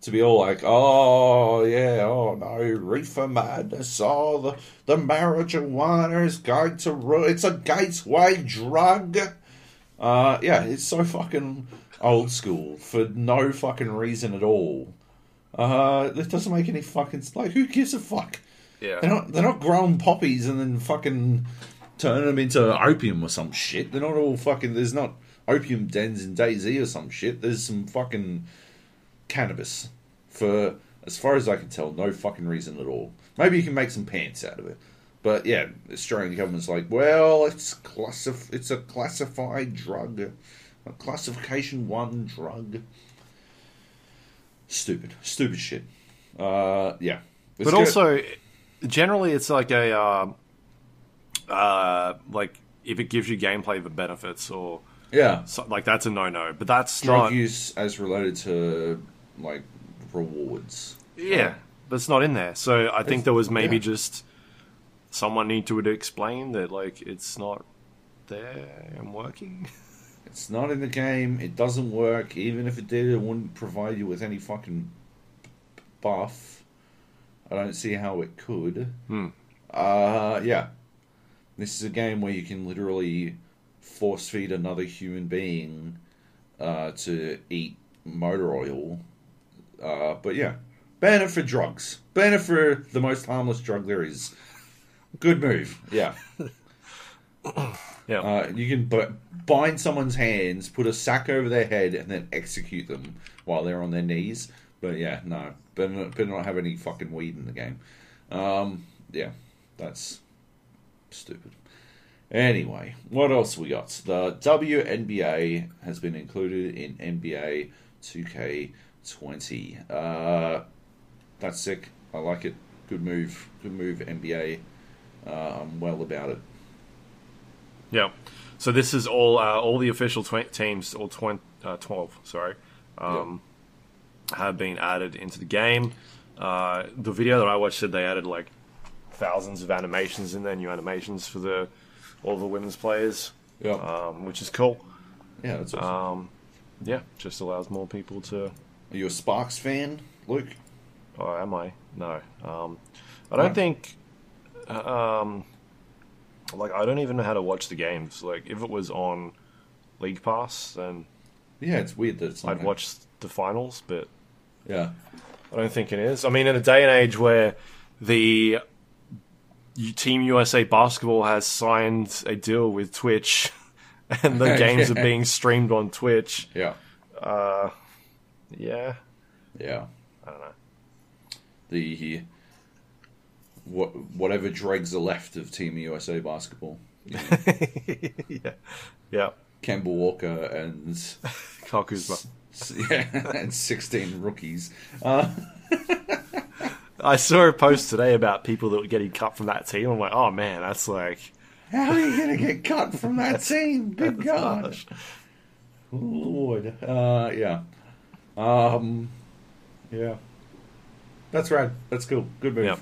to be all like, oh yeah, oh no, reefer madness. Oh, the the marijuana is going to ruin. It's a gateway drug. Uh, yeah, it's so fucking old school for no fucking reason at all. Uh, it doesn't make any fucking like. Who gives a fuck? Yeah. They're not. They're not growing poppies and then fucking turning them into opium or some shit. They're not all fucking. There's not opium dens in DayZ or some shit. There's some fucking cannabis for, as far as I can tell, no fucking reason at all. Maybe you can make some pants out of it. But yeah, the Australian government's like, well, it's classif- It's a classified drug, a classification one drug. Stupid, stupid shit. Uh, yeah. Let's But also, generally, it's like a uh, uh, like if it gives you gameplay for benefits or yeah, so, like that's a no no. But that's drug not use as related to like rewards. yeah, but it's not in there. So I think there was maybe yeah. just someone need to explain that like it's not there and working. *laughs* It's not in the game. It doesn't work. Even if it did, it wouldn't provide you with any fucking buff. I don't see how it could. Hmm. Uh, yeah. This is a game where you can literally force feed another human being uh, to eat motor oil. Uh, but yeah, ban it for drugs. Ban it for the most harmless drug there is. Good move. Yeah. *coughs* Yeah. Uh, you can b- bind someone's hands, put a sack over their head, and then execute them while they're on their knees. But yeah, no, better not, better not have any fucking weed in the game. Um, yeah, That's stupid. Anyway, what else we got? The WNBA has been included in NBA 2K20. Uh, that's sick. I like it. Good move. Good move, NBA. Uh, I'm well about it. Yeah. So this is all uh, all the official tw- teams, all tw- uh, twelve, sorry, um, have been added into the game. Uh, the video that I watched said they added like thousands of animations in there, new animations for the all the women's players, Yeah. um, which is cool. yeah, that's awesome. Um, yeah, just allows more people to. Are you a Sparks fan, Luke? Oh, am I? No. Um, I don't No. think. uh, Um, like I don't even know how to watch the games. Like if it was on League Pass, then Yeah, it's weird that it's I'd watch the finals, but Yeah. I don't think it is. I mean, in a day and age where the Team USA basketball has signed a deal with Twitch, *laughs* and the *laughs* games are being streamed on Twitch, Yeah. uh, yeah, Yeah. I don't know. The what whatever dregs are left of Team USA basketball. *laughs* yeah, yeah. Kemba Walker and *laughs* Kakuzma. yeah, *laughs* and sixteen rookies. Uh, I saw a post today about people that were getting cut from that team. I'm like, oh man, that's like, how are you going to get cut from that team? Good God, Lord. Uh, yeah. Um, yeah. That's right. That's cool. Good move. Yeah.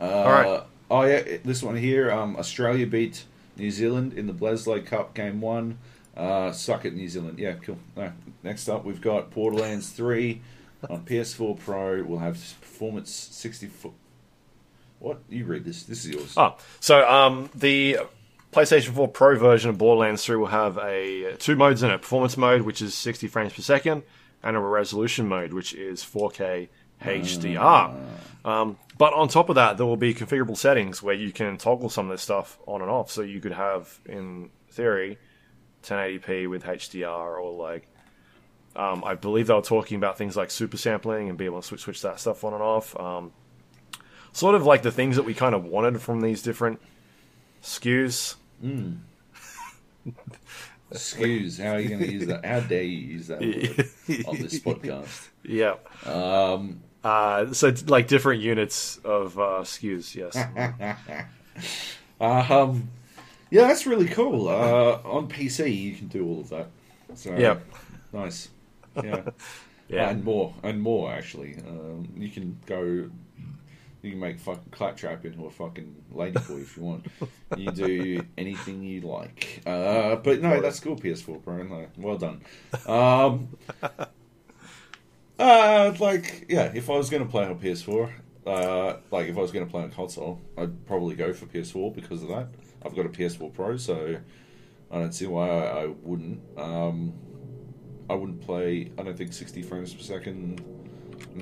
Uh, All right. Oh yeah, this one here. Um, Australia beat New Zealand in the Bledisloe Cup game one. Uh, suck it, New Zealand. Yeah, cool. All right. Next up, we've got Borderlands *laughs* three on PS4 Pro. We'll have performance sixty foot. What you read this? This is yours. Oh, so um, the PlayStation 4 Pro version of Borderlands 3 will have a two modes in it: performance mode, which is 60 frames per second, and a resolution mode, which is 4K HDR. Um, but on top of that, there will be configurable settings where you can toggle some of this stuff on and off. So you could have, in theory, 1080p with HDR, or like um, I believe they were talking about things like super sampling and be able to switch, switch that stuff on and off. Um, sort of like the things that we kind of wanted from these different SKUs. *laughs* Excuse. How are you going to use that? How dare you use that word on this *laughs* podcast? Yeah. Um, Uh, so it's like different units of uh, SKUs. Yes. *laughs* um, yeah, that's really cool. Uh, on PC, you can do all of that. So Yep. nice. *laughs* Yeah, Yeah. and more and more actually. Um, you can go. You can make fucking Claptrap into a fucking ladyboy if you want. You do *laughs* anything you like. Uh, but no, that's cool. PS4 Pro. No, well done. Um, *laughs* uh, like yeah, if I was going to play on PS4, uh, like if I was going to play on console, I'd probably go for PS4 because of that. I've got a PS4 Pro, so I don't see why I, I wouldn't. Um, I wouldn't play. I don't think 60 frames per second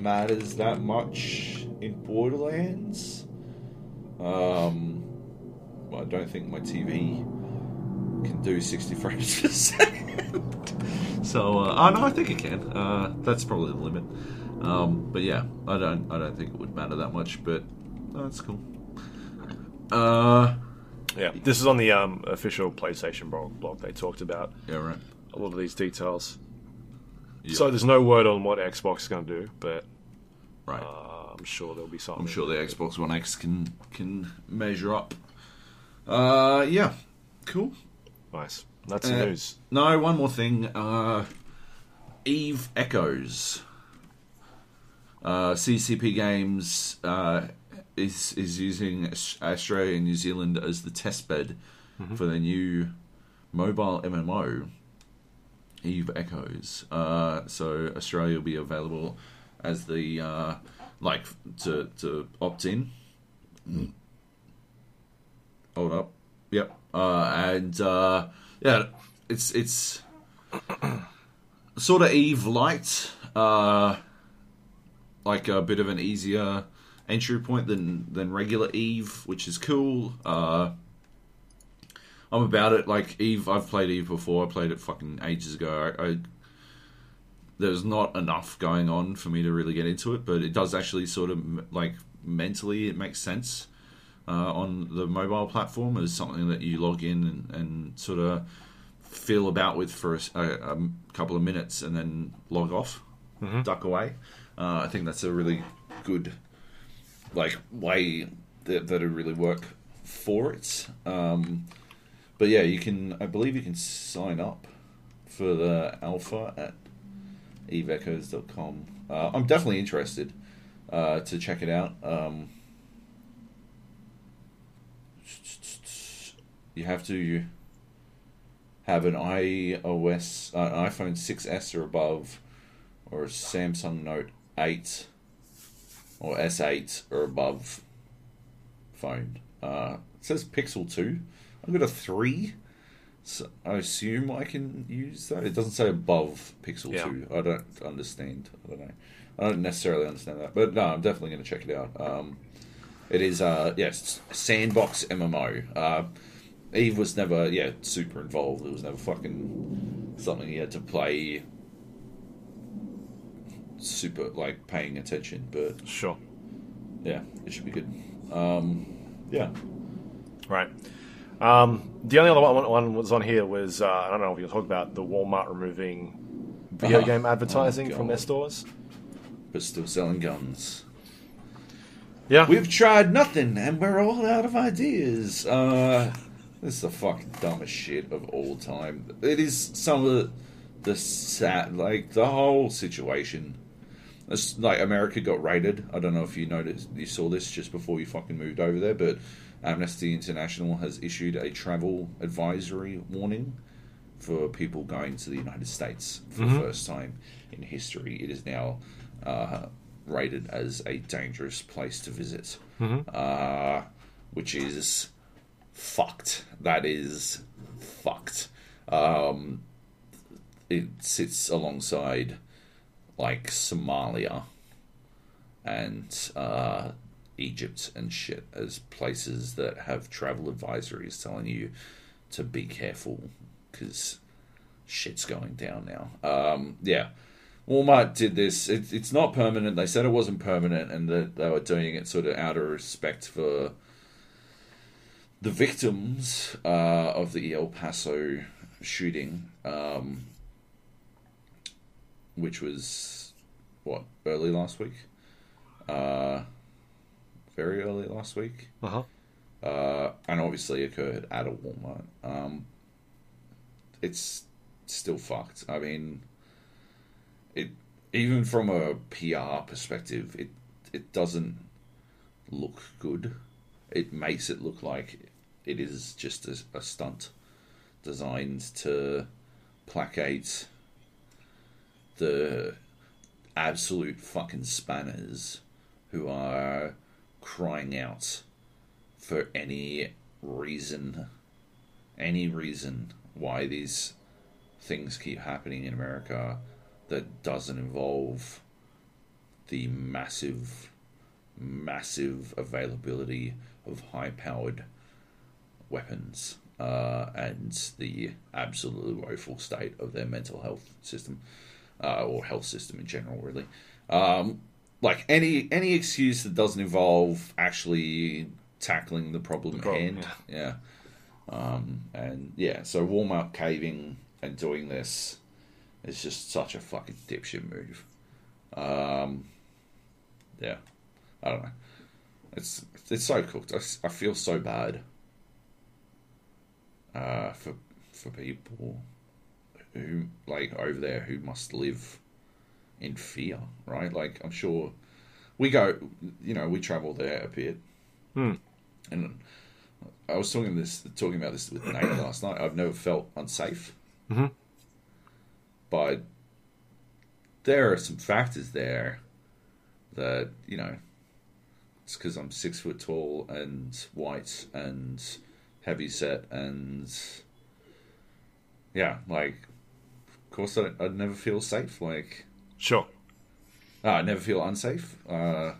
matters that much in Borderlands. Um, I don't think my TV can do 60 frames per second. so, uh, oh no, I think it can. Uh, that's probably the limit. Um, but yeah, I don't, I don't think it would matter that much. But no, that's cool. Uh, Yeah. This is on the um, official PlayStation blog. blog. They talked about yeah, right. a lot of these details. Yeah. So there's no word on what Xbox is going to do, but Right. uh, I'm sure there'll be something. I'm sure the Xbox One X can can measure up. Uh, yeah, cool. Nice. That's Uh, the news. No, one more thing. Uh, Eve Echoes. Uh, CCP Games uh, is is using Australia and New Zealand as the test bed for their new mobile MMO, Eve Echoes. Uh, so Australia will be available as the uh, like to to opt in. Hold up. Yep. Uh, and uh, yeah, it's it's sort of Eve light, uh, like a bit of an easier entry point than than regular Eve, which is cool. Uh, I'm about it. Like Eve, I've played Eve before. I played it fucking ages ago. I, I there's not enough going on for me to really get into it, but it does actually sort of like mentally it makes sense uh, on the mobile platform as something that you log in and, and sort of feel about with for a, a, couple of minutes and then log off, Mm-hmm. duck away. Uh, I think that's a really good like way that that would really work for it. Um, but yeah, you can. I believe you can sign up for the alpha at evechoes.com. Uh, I'm definitely interested uh, to check it out. Um, you have to have an iOS, uh, an iPhone 6s or above, or a Samsung Note 8 or S8 or above phone. Uh, it says Pixel 2. I've got a 3. So I assume I can use that. It doesn't say above Pixel Yeah. 2. I don't understand. I don't know. I don't necessarily understand that. But no, I'm definitely going to check it out. Um, it is, uh, yes, sandbox MMO. Uh, Eve was never, yeah, super involved. It was never fucking something he had to play super, like, paying attention. But Sure. yeah, it should be good. Um, yeah. Right. Um, the only other one, one was on here was uh, I don't know if you'll talk about the Walmart removing video Uh-huh. game advertising Oh, from their stores. But still selling guns. Yeah. We've tried nothing, and we're all out of ideas. Uh, this is the fucking dumbest shit of all time. It is some of the, the sad, like the whole situation. It's like America got raided. I don't know if you noticed, you saw this just before you fucking moved over there, but Amnesty International has issued a travel advisory warning for people going to the United States for the first time in history. It is now uh, rated as a dangerous place to visit, uh, which is fucked. That is fucked. Um, it sits alongside like Somalia and uh, Egypt and shit as places that have travel advisories telling you to be careful because shit's going down now. Um, yeah. Walmart did this. It, it's not permanent. They said it wasn't permanent and that they were doing it sort of out of respect for the victims uh, of the El Paso shooting, um, which was, what, early last week? Uh, very early last week Uh-huh. uh, and obviously occurred at a Walmart. Um, it's still fucked. I mean, it even from a PR perspective, it it doesn't look good. It makes it look like it is just a, a stunt designed to placate the absolute fucking spanners who are crying out for any reason, any reason why these things keep happening in America that doesn't involve the massive, massive availability of high powered weapons uh, and the absolutely woeful state of their mental health system uh, or health system in general, really. Um, like any any excuse that doesn't involve actually tackling the problem at problem, hand. Yeah. Um, and yeah, so Walmart caving and doing this is just such a fucking dipshit move. Um, yeah, I don't know. It's it's so cooked. I, I feel so bad uh, for for people who like over there who must live in fear, right? Like I'm sure we go, you know, we travel there a bit, Hmm. and I was talking this talking about this with Nate last night. I've never felt unsafe, Mhm. but there are some factors there that you know. It's because I'm six foot tall and white and heavy set and yeah, like of course I'd, I'd never feel safe. Like Sure. uh, I never feel unsafe. Uh,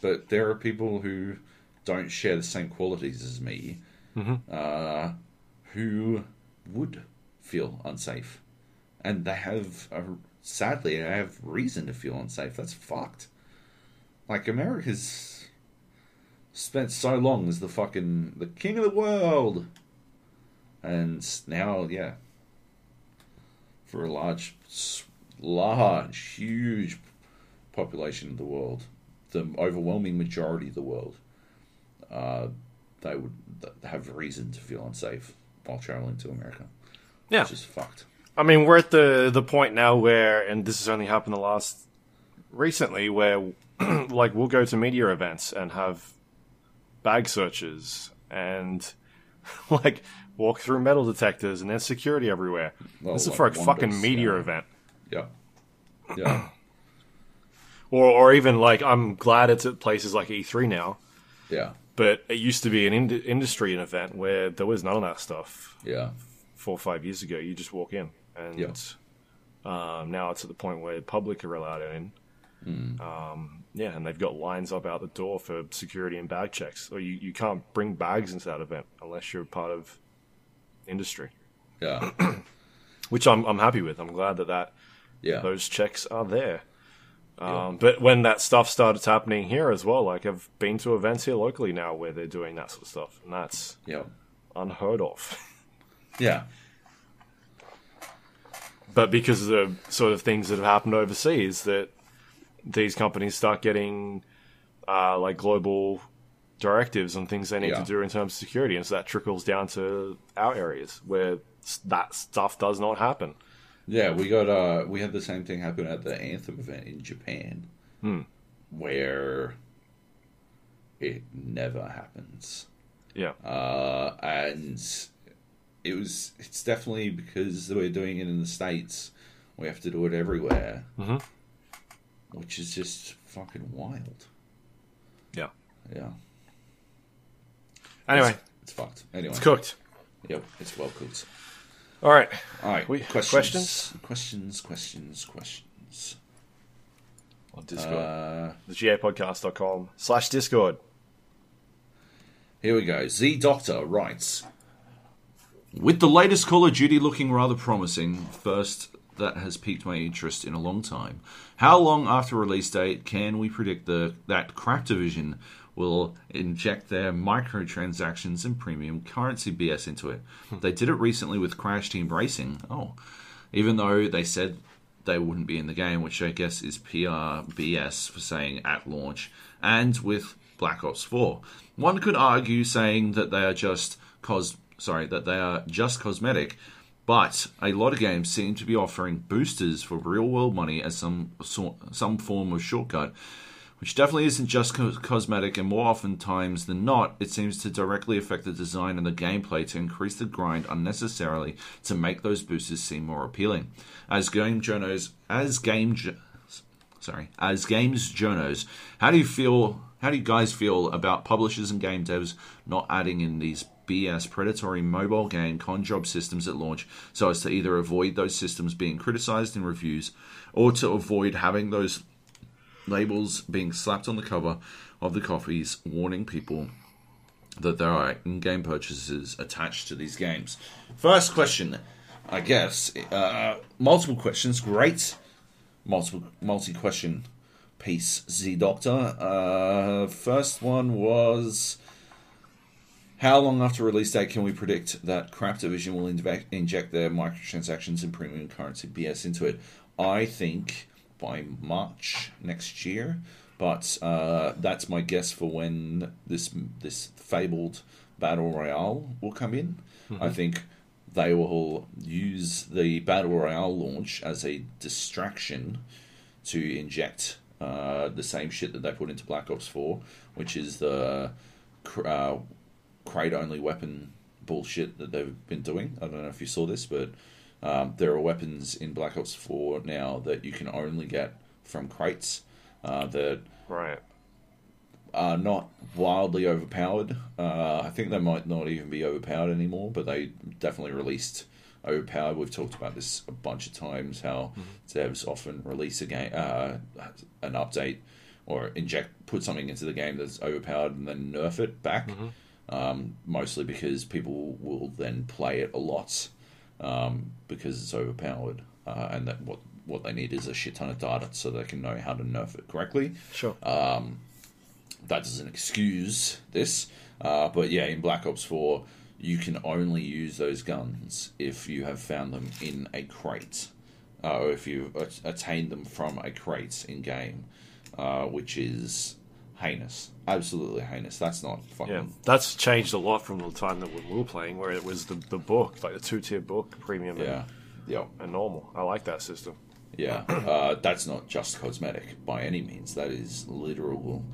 but there are people who don't share the same qualities as me uh, who would feel unsafe. And they have, a, sadly, they have reason to feel unsafe. That's fucked. Like, America's spent so long as the fucking the king of the world, and now, yeah, for a large, large, huge population of the world, the overwhelming majority of the world, uh, they would have reason to feel unsafe while traveling to America. Yeah. Which is fucked. I mean, we're at the the point now where, and this has only happened the last recently, where *clears throat* like we'll go to media events and have bag searches and *laughs* like walk through metal detectors and there's security everywhere. Well, this is like for a fucking media event. Yeah. *clears throat* Yeah. Or, or even like, I'm glad it's at places like E3 now, yeah. but it used to be an ind- industry an event where there was none of that stuff. Yeah. four or five years ago, you just walk in, and Yeah. um, now it's at the point where the public are allowed in. Hmm. Um, yeah, and they've got lines up out the door for security and bag checks. Or you, you can't bring bags into that event unless you're part of industry, Yeah. *clears throat* which I'm I'm happy with. I'm glad that that Yeah. those checks are there. Um, Yeah. But when that stuff started happening here as well, like I've been to events here locally now where they're doing that sort of stuff, and that's Yeah. unheard of. *laughs* Yeah. but because of the sort of things that have happened overseas, that these companies start getting uh, like global directives and things they need Yeah. to do in terms of security, and so that trickles down to our areas where that stuff does not happen. Yeah, we got uh we had the same thing happen at the Anthem event in Japan. Hmm. Where it never happens. Yeah, Uh and it was it's definitely because we're doing it in the States, we have to do it everywhere. Mhm. Which is just fucking wild. yeah. Yeah. Anyway, It's, it's fucked. Anyway. it's cooked. Yep, it's well cooked. All right. All right. We- questions, questions? questions, questions, questions. On Discord, Uh, the gapodcast.com slash Discord. Here we go. Z Doctor writes With the latest Call of Duty looking rather promising, first that has piqued my interest in a long time. How long after release date can we predict the that Craptivision will inject their microtransactions and premium currency BS into it? Hmm. they did it recently with Crash Team Racing. Oh, even though they said they wouldn't be in the game, which I guess is PR BS for saying at launch, and with Black Ops 4. One could argue saying that they are just cos sorry, that they are just cosmetic, but a lot of games seem to be offering boosters for real world money as some so- some form of shortcut. Which definitely isn't just co- cosmetic, and more often times than not, it seems to directly affect the design and the gameplay to increase the grind unnecessarily to make those boosters seem more appealing. As game journos, as game, jo- sorry, as games journos, how do you feel? How do you guys feel about publishers and game devs not adding in these BS predatory mobile game con job systems at launch, so as to either avoid those systems being criticized in reviews, or to avoid having those labels being slapped on the cover of the coffees warning people that there are in-game purchases attached to these games. First question, I guess, uh, multiple questions, great, multiple multi-question piece, Z Doctor. Uh, first one was. How long after release date can we predict that Crap Division will inject their microtransactions and premium currency BS into it? I think by March next year, but uh, that's my guess for when this this fabled battle royale will come in. I think they will use the battle royale launch as a distraction to inject uh, the same shit that they put into Black Ops Four, which is the cr- uh, crate only weapon bullshit that they've been doing. I don't know if you saw this, but um, there are weapons in Black Ops 4 now that you can only get from crates uh, that Right. are not wildly overpowered. Uh, I think they might not even be overpowered anymore, but they definitely released overpowered. We've talked about this a bunch of times. How devs often release a game, uh, an update, or inject put something into the game that's overpowered and then nerf it back. Um, mostly because people will then play it a lot um, because it's overpowered, uh, and that what what they need is a shit ton of data so they can know how to nerf it correctly. Sure. that doesn't excuse this. Uh, but yeah, in Black Ops 4, you can only use those guns if you have found them in a crate, uh, or if you've attained them from a crate in game, uh, which is heinous. Absolutely heinous. That's not fucking. Yeah, that's changed a lot from the time that we were playing, where it was the, the book, like the two tier book, premium Yeah. Yeah. and, and normal. I like that system. Yeah, uh, that's not just cosmetic by any means. That is literal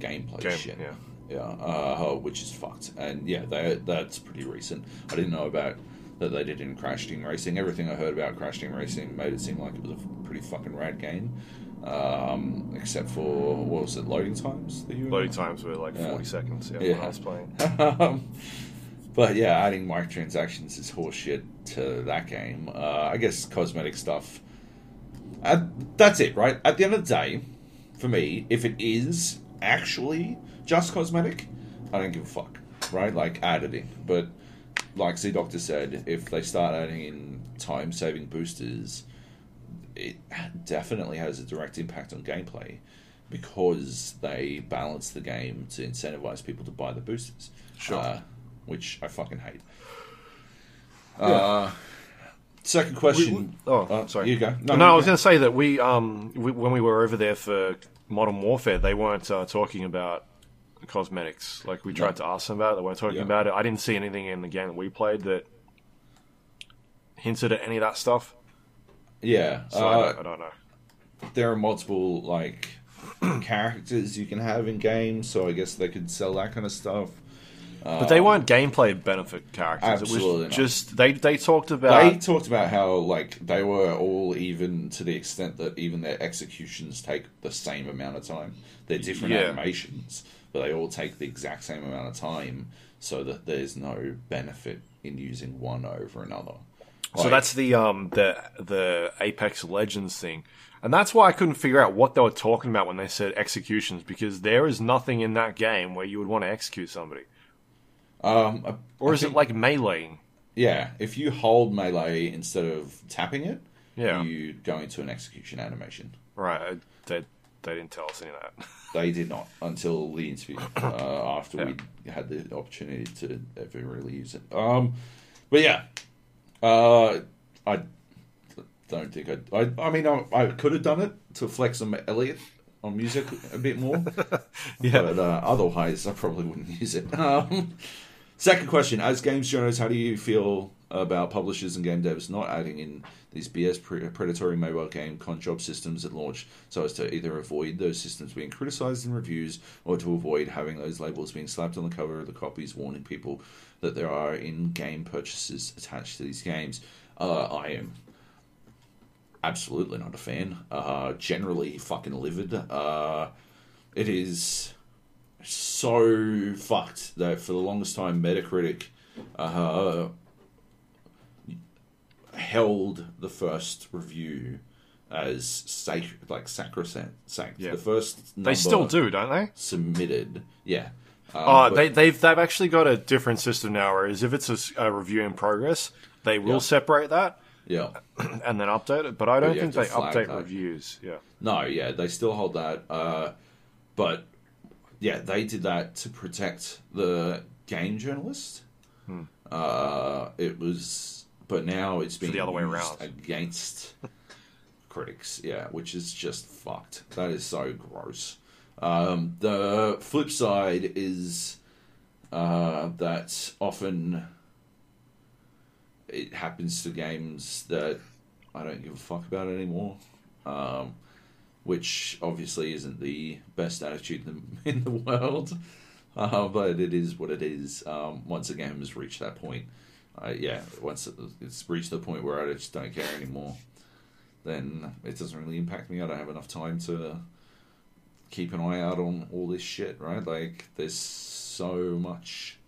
gameplay Game, shit. yeah. yeah, uh, which is fucked. And yeah, they, that's pretty recent. I didn't know about that they did in Crash Team Racing. Everything I heard about Crash Team Racing made it seem like it was a pretty fucking rad game. Um, except for what was it, loading times? That you Loading times were like Yeah. 40 seconds yeah, Yeah. when I was playing. *laughs* um, but yeah, adding microtransactions is horseshit to that game. Uh, I guess cosmetic stuff. Uh, that's it, right? At the end of the day, for me, if it is actually just cosmetic, I don't give a fuck, right? Like, add it in. But like Z Doctor said, if they start adding in time saving boosters, it definitely has a direct impact on gameplay because they balance the game to incentivize people to buy the boosters. Sure. Uh, which I fucking hate. Uh, second question. We- we- oh, Uh, sorry. You go. No, you I was go. going to say that we, um, we, when we were over there for Modern Warfare, they weren't uh, talking about cosmetics. Like we tried No. to ask them about it, they weren't talking Yeah. about it. I didn't see anything in the game that we played that hinted at any of that stuff. Yeah. So I, uh, don't, I don't know. there are multiple like *clears throat* characters you can have in games, so I guess they could sell that kind of stuff. But they weren't gameplay benefit characters. Absolutely it not. was just they they talked about they talked about how like they were all even to the extent that even their executions take the same amount of time. They're different Yeah. animations, but they all take the exact same amount of time, so that there's no benefit in using one over another. So that's the um the the Apex Legends thing, and that's why I couldn't figure out what they were talking about when they said executions because there is nothing in that game where you would want to execute somebody, um, I- or is think- it like meleeing? Yeah, if you hold melee instead of tapping it, Yeah. you go into an execution animation. Right? They they didn't tell us any of that. *laughs* They did not until the interview uh, after Yeah. we had the opportunity to ever really use it. Um, but yeah, uh, I don't think I. I, I mean, I, I could have done it to flex on Elliot on music a bit more, *laughs* Yeah. but uh, otherwise, I probably wouldn't use it. *laughs* Um, second question: As games journalists, how do you feel about publishers and game devs not adding in these BS pre- predatory mobile game con job systems at launch, so as to either avoid those systems being criticized in reviews or to avoid having those labels being slapped on the cover of the copies, warning people that there are in-game purchases attached to these games? Uh, I am absolutely not a fan. Uh, generally, fucking livid. Uh, it is so fucked that for the longest time, Metacritic uh, held the first review as sac- like sacrosanct. Sanct. Yeah. The first They still do, don't they? submitted. Yeah. Um, Oh, but- they they've they've actually got a different system now. Whereas if it's a review in progress, they will Yeah. separate that yeah. *clears throat* and then update it. But I don't you think they update that. reviews. Yeah. No, yeah, they still hold that. Uh, but yeah, they did that to protect the game journalist. Hmm. Uh, it was, but now it's being the other way around. against *laughs* critics. Yeah, which is just fucked. That is so gross. Um, the flip side is uh, that often it happens to games that I don't give a fuck about anymore. Um, which obviously isn't the best attitude in the, *laughs* world, uh, but it is what it is. Um, once a game has reached that point, uh, yeah, once it's reached the point where I just don't care anymore, then it doesn't really impact me. I don't have enough time to keep an eye out on all this shit, right? Like, there's so much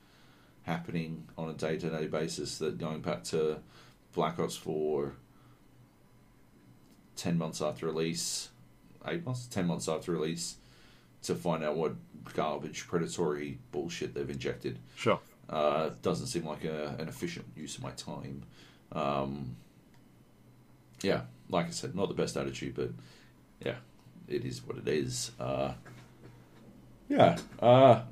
happening on a day to day basis that going back to Black Ops 4 10 months after release, 8 months, 10 months after release, to find out what garbage, predatory bullshit they've injected. Sure. Uh, doesn't seem like a, an efficient use of my time. Um, yeah, like I said, not the best attitude, but yeah, it is what it is. Uh, Yeah, uh,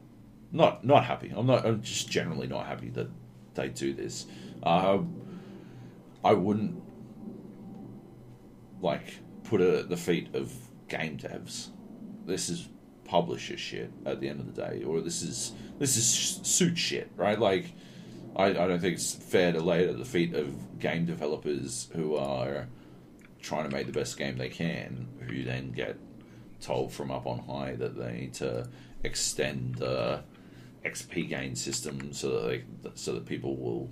not not happy. I'm not. I'm just generally not happy that they do this. Uh, I wouldn't like put it at the feet of game devs. This is publisher shit at the end of the day, or this is this is suit shit, right? Like, I, I don't think it's fair to lay it at the feet of game developers who are trying to make the best game they can, who then get told from up on high that they need to extend the XP gain system so that they, so that people will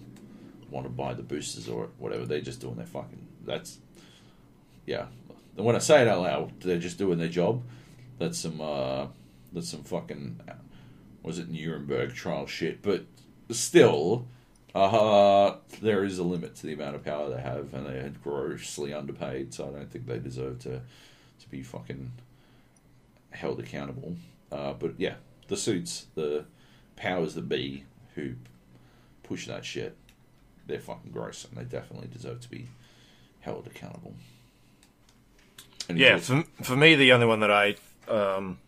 want to buy the boosters or whatever. They're just doing their fucking. That's yeah. And when I say it out loud, they're just doing their job. That's some uh, that's some fucking was it Nuremberg trial shit, but still. Uh, there is a limit to the amount of power they have, and they are grossly underpaid. So I don't think they deserve to to be fucking held accountable. Uh, but yeah, the suits, the powers that be who push that shit, they're fucking gross, and they definitely deserve to be held accountable. Yeah, for, for me, the only one that I um,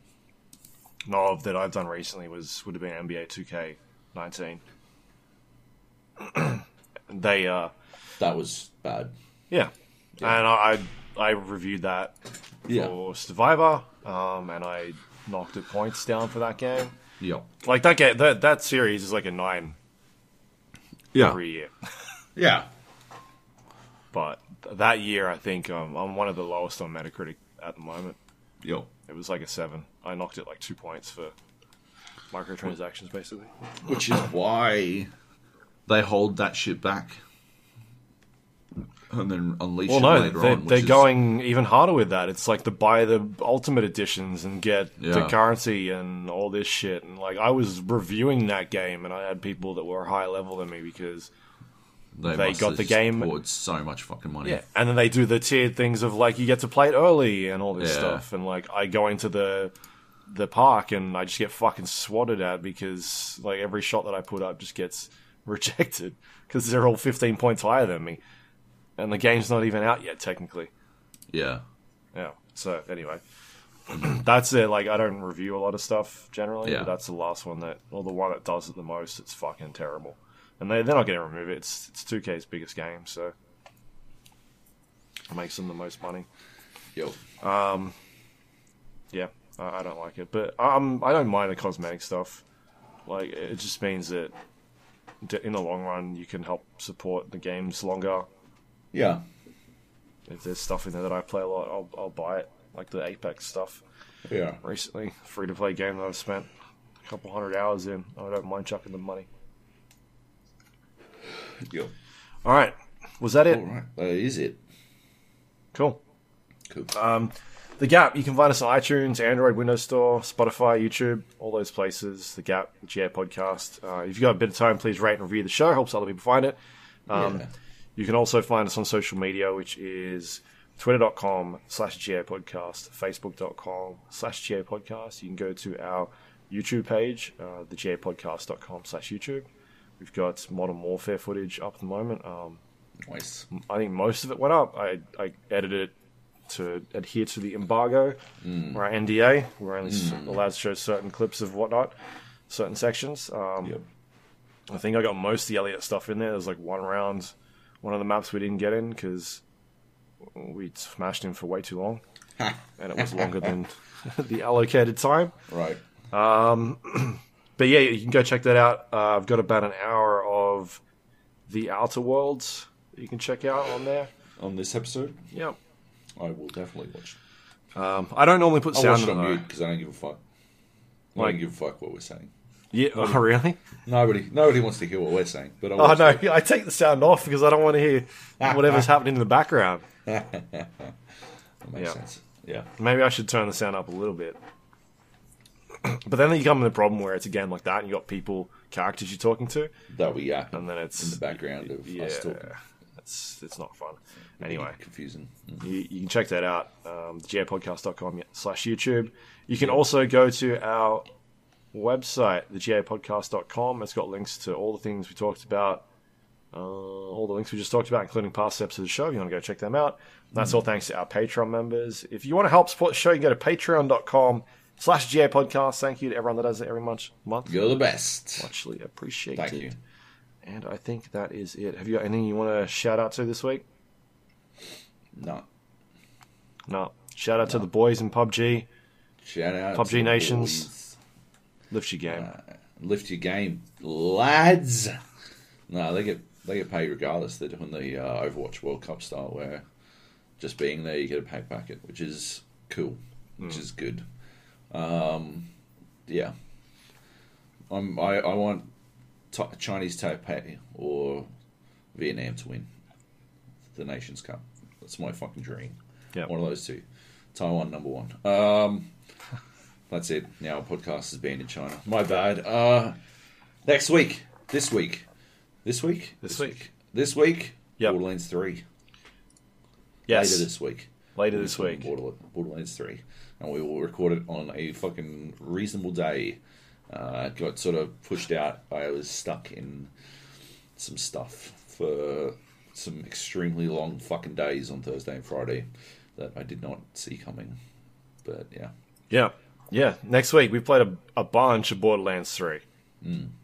know of that I've done recently was would have been NBA 2K19. *clears throat* they, uh, that was bad. yeah, Yeah. and I I reviewed that Yeah, for Stevivor, um, and I knocked it points down for that game. yeah, Like that game, that that series is like a nine yeah, every year, *laughs* yeah. but that year I think um, I'm one of the lowest on Metacritic at the moment. Yo, It was like a seven. I knocked it like two points for microtransactions, basically. which is why they hold that shit back, and then unleash Well, it no, later they're, on. they're is- going even harder with that. It's like to buy the ultimate editions and get the currency and all this shit. And like, I was reviewing that game, and I had people that were higher level than me because they, they got the game- poured so much fucking money. yeah. And then they do the tiered things of like you get to play it early and all this Yeah. stuff. And like, I go into the the park and I just get fucking swatted at because like every shot that I put up just gets *laughs* rejected because they're all 15 points higher than me, and the game's not even out yet technically. yeah, Yeah. So anyway, *clears throat* that's it. Like I don't review a lot of stuff generally, Yeah. but that's the last one that, or the one that does it the most. It's fucking terrible, and they they're not going to remove it. It's it's 2K's biggest game, so it makes them the most money. yo, Um. Yeah, I, I don't like it, but um, I don't mind the cosmetic stuff. Like it just means that in the long run you can help support the games longer. Yeah, If there's stuff in there that I play a lot, I'll I'll buy it. Like the Apex stuff. yeah. recently. Free to play game that I've spent a couple hundred hours in. I don't mind chucking the money. Yo. All right, was that it? All right, that is it. Cool. Cool. Um, the Gap. You can find us on iTunes, Android, Windows Store, Spotify, YouTube, all those places. The Gap, the GA podcast. Uh, if you've got a bit of time, please rate and review the show. Helps other people find it. Um, Yeah. You can also find us on social media, which is twitter.com slash GA podcast, facebook.com slash GA podcast. You can go to our YouTube page, uh, the GApodcast.com slash YouTube. We've got Modern Warfare footage up at the moment. Um, Nice. I think most of it went up. I, I edited it to adhere to the embargo or our NDA. We're only s allowed to show certain clips of whatnot, certain sections. Um, Yep. I think I got most of the Elliot stuff in there. There's like one round, one of the maps we didn't get in because we'd smashed him for way too long, *laughs* and it was longer than *laughs* the allocated time. Right. *clears throat* But yeah, you can go check that out. Uh, I've got about an hour of the Outer Worlds that you can check out on there. On this episode, Yep. I will definitely watch. Um, I don't normally put I'll sound watch it on mute because I don't give a fuck. I Like- don't give a fuck what we're saying. Yeah, oh, really? Nobody, nobody wants to hear what we're saying. But I'll Oh I take the sound off because I don't want to hear whatever's *laughs* happening in the background. That makes Yeah. sense. Yeah. Maybe I should turn the sound up a little bit. *clears throat* But then you come in the problem where it's a game like that, and you got people, characters you're talking to, That we be yapping and then it's in the background of yeah, us talking. it's it's not fun. Anyway, confusing. you, you can check that out. Um, thegapodcast.com slash YouTube. You can also go to our website, thegapodcast.com. It's got links to all the things we talked about, uh, all the links we just talked about, including past episodes of the show. If you want to go check them out, that's all thanks to our Patreon members. If you want to help support the show, you can go to patreon.com slash GA podcast. Thank you to everyone that does it every month. month. You're the best. Muchly appreciated. Thank you. And I think that is it. Have you got anything you want to shout out to this week? No. No. Shout out to the boys in PUBG. Shout out. PUBG to the Nations. boys. Lift your game. Lift your game, lads. No, they get they get paid regardless. They're doing the uh, Overwatch World Cup style where just being there you get a pack packet, which is cool, which is good. Um, yeah, I'm, I I want Ta Chinese Taipei or Vietnam to win the Nations Cup. That's my fucking dream. Yeah. one of those two. Taiwan number one. Um, that's it. Now our podcast is banned in China. My bad. Uh, next week, this week, this week, This week. this week. Yep. Borderlands Three. Yes. Later this week. Later this week. Borderlands, 3. And we will record it on a fucking reasonable day. Uh, got sort of pushed out. I was stuck in some stuff for some extremely long fucking days on Thursday and Friday that I did not see coming. But yeah. Yeah. Yeah. Next week, we played a, a bunch of Borderlands 3.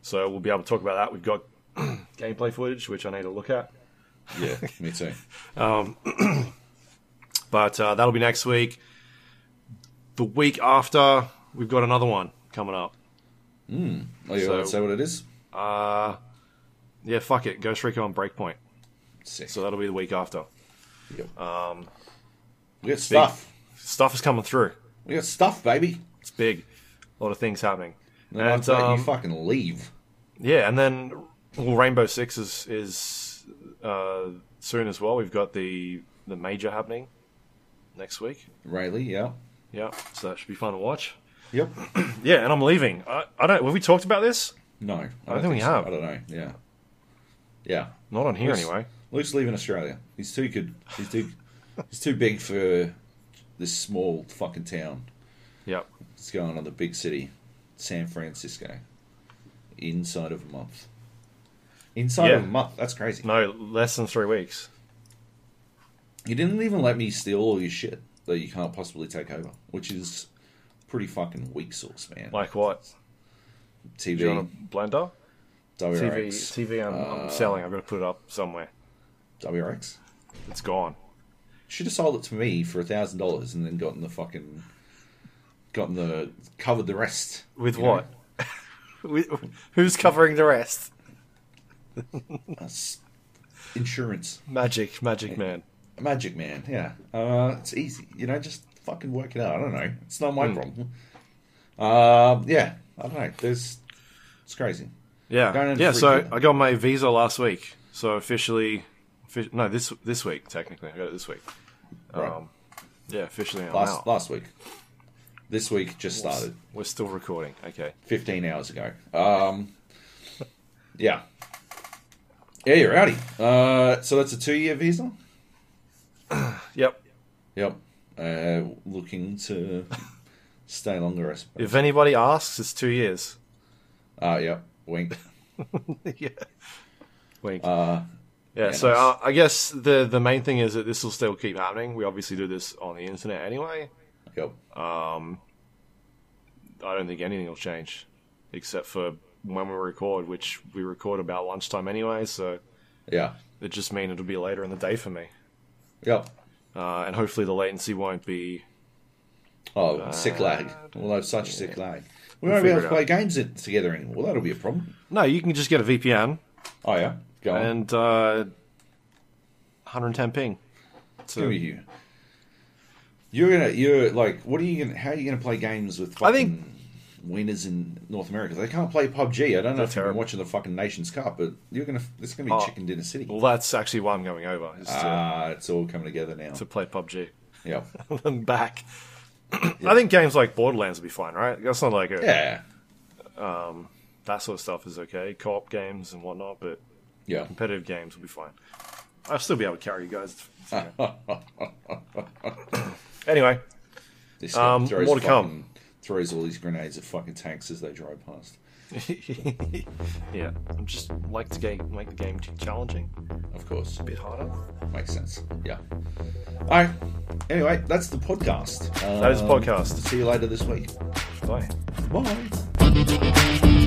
So we'll be able to talk about that. We've got *clears throat* gameplay footage, which I need to look at. Yeah, me too. *laughs* *clears throat* But uh, that'll be next week. The week after, we've got another one coming up. Oh, you So- want to say what it is? Uh, yeah, fuck it. Ghost Recon Breakpoint. Sick. So that'll be the week after. Yep. Um, we got stuff. Stuff is coming through. We got stuff, baby. It's big. A lot of things happening. And And, you um, fucking leave. Yeah, and then well, Rainbow Six is is uh, soon as well. We've got the the major happening next week. Raleigh, yeah. Yeah, so that should be fun to watch. Yep. *clears throat* Yeah, and I'm leaving. I, I don't. Have we talked about this? No, I don't, think we so. have. I don't know. Yeah, yeah. Not on here Luke's- anyway. Luke's leaving Australia. He's too good. He's too. he's too big for this small fucking town. Yep. He's going on the big city, San Francisco, inside of a month. Inside of a month. That's crazy. No, less than three weeks. You didn't even let me steal all your shit that you can't possibly take over, which is pretty fucking weak sauce, man. Like what? TV, Do you want a blender? TV, WRX, TV. I'm, I'm uh, selling. I'm going to put it up somewhere. WRX. It's gone. Should have sold it to me for a thousand dollars and then gotten the fucking gotten the covered the rest. With what? *laughs* With- Who's covering the rest? That's insurance. Magic, Magic Man. Magic man, yeah. Uh, it's easy. You know, just fucking work it out. I don't know. It's not my problem. Um, yeah, I don't know. There's it's crazy. Yeah, yeah. So I got my visa last week. So officially, offi- no, this this week technically. I got it this week. Right. Um, yeah, officially I'm last out. last week. This week just started We're still recording. Okay. 15 hours ago. Um, yeah. Yeah, you're outie. Uh, so that's a two year visa? *clears throat* Yep. Yep. Uh, looking to stay longer, I suppose. If anybody asks, it's two years. Uh, yep. Wink. *laughs* yeah. Wink. Uh, yeah. yeah, So nice. uh, I guess the the main thing is that this will still keep happening. We obviously do this on the internet anyway. Yep. I don't think anything will change, except for when we record, which we record about lunchtime anyway. So Yeah. it just means it'll be later in the day for me. Yep. uh, and hopefully the latency won't be. Oh, sick lag. We'll have such sick lag. We We'll won't be able to play games together anymore. Well, that'll be a problem. No, you can just get a VPN Oh, yeah. Go on. and uh, 110 ping. Give me you. You're gonna, you're like, what are you gonna, how are you gonna play games with fucking I think- winners in North America? They can't play PUBG. I don't know They're if you've been watching the fucking Nations Cup, but you're gonna, it's gonna be Oh. Chicken Dinner City. Well, that's actually why I'm going over is to, Ah, it's all coming together now. to play PUBG. Yep. *laughs* and back. I think games like Borderlands will be fine, right? That's not like a, Yeah. Um, that sort of stuff is okay. Co-op games and whatnot, but Yeah. competitive games will be fine. I'll still be able to carry you guys. *laughs* anyway, This Um, throws more to come. Throws all these grenades at fucking tanks as they drive past. *laughs* yeah, I'm just like to game, make the game too challenging, Of course. a bit harder. Makes sense. Yeah. All right. Anyway, that's the podcast. Uh, That is the podcast. See you later this week. Bye. Bye.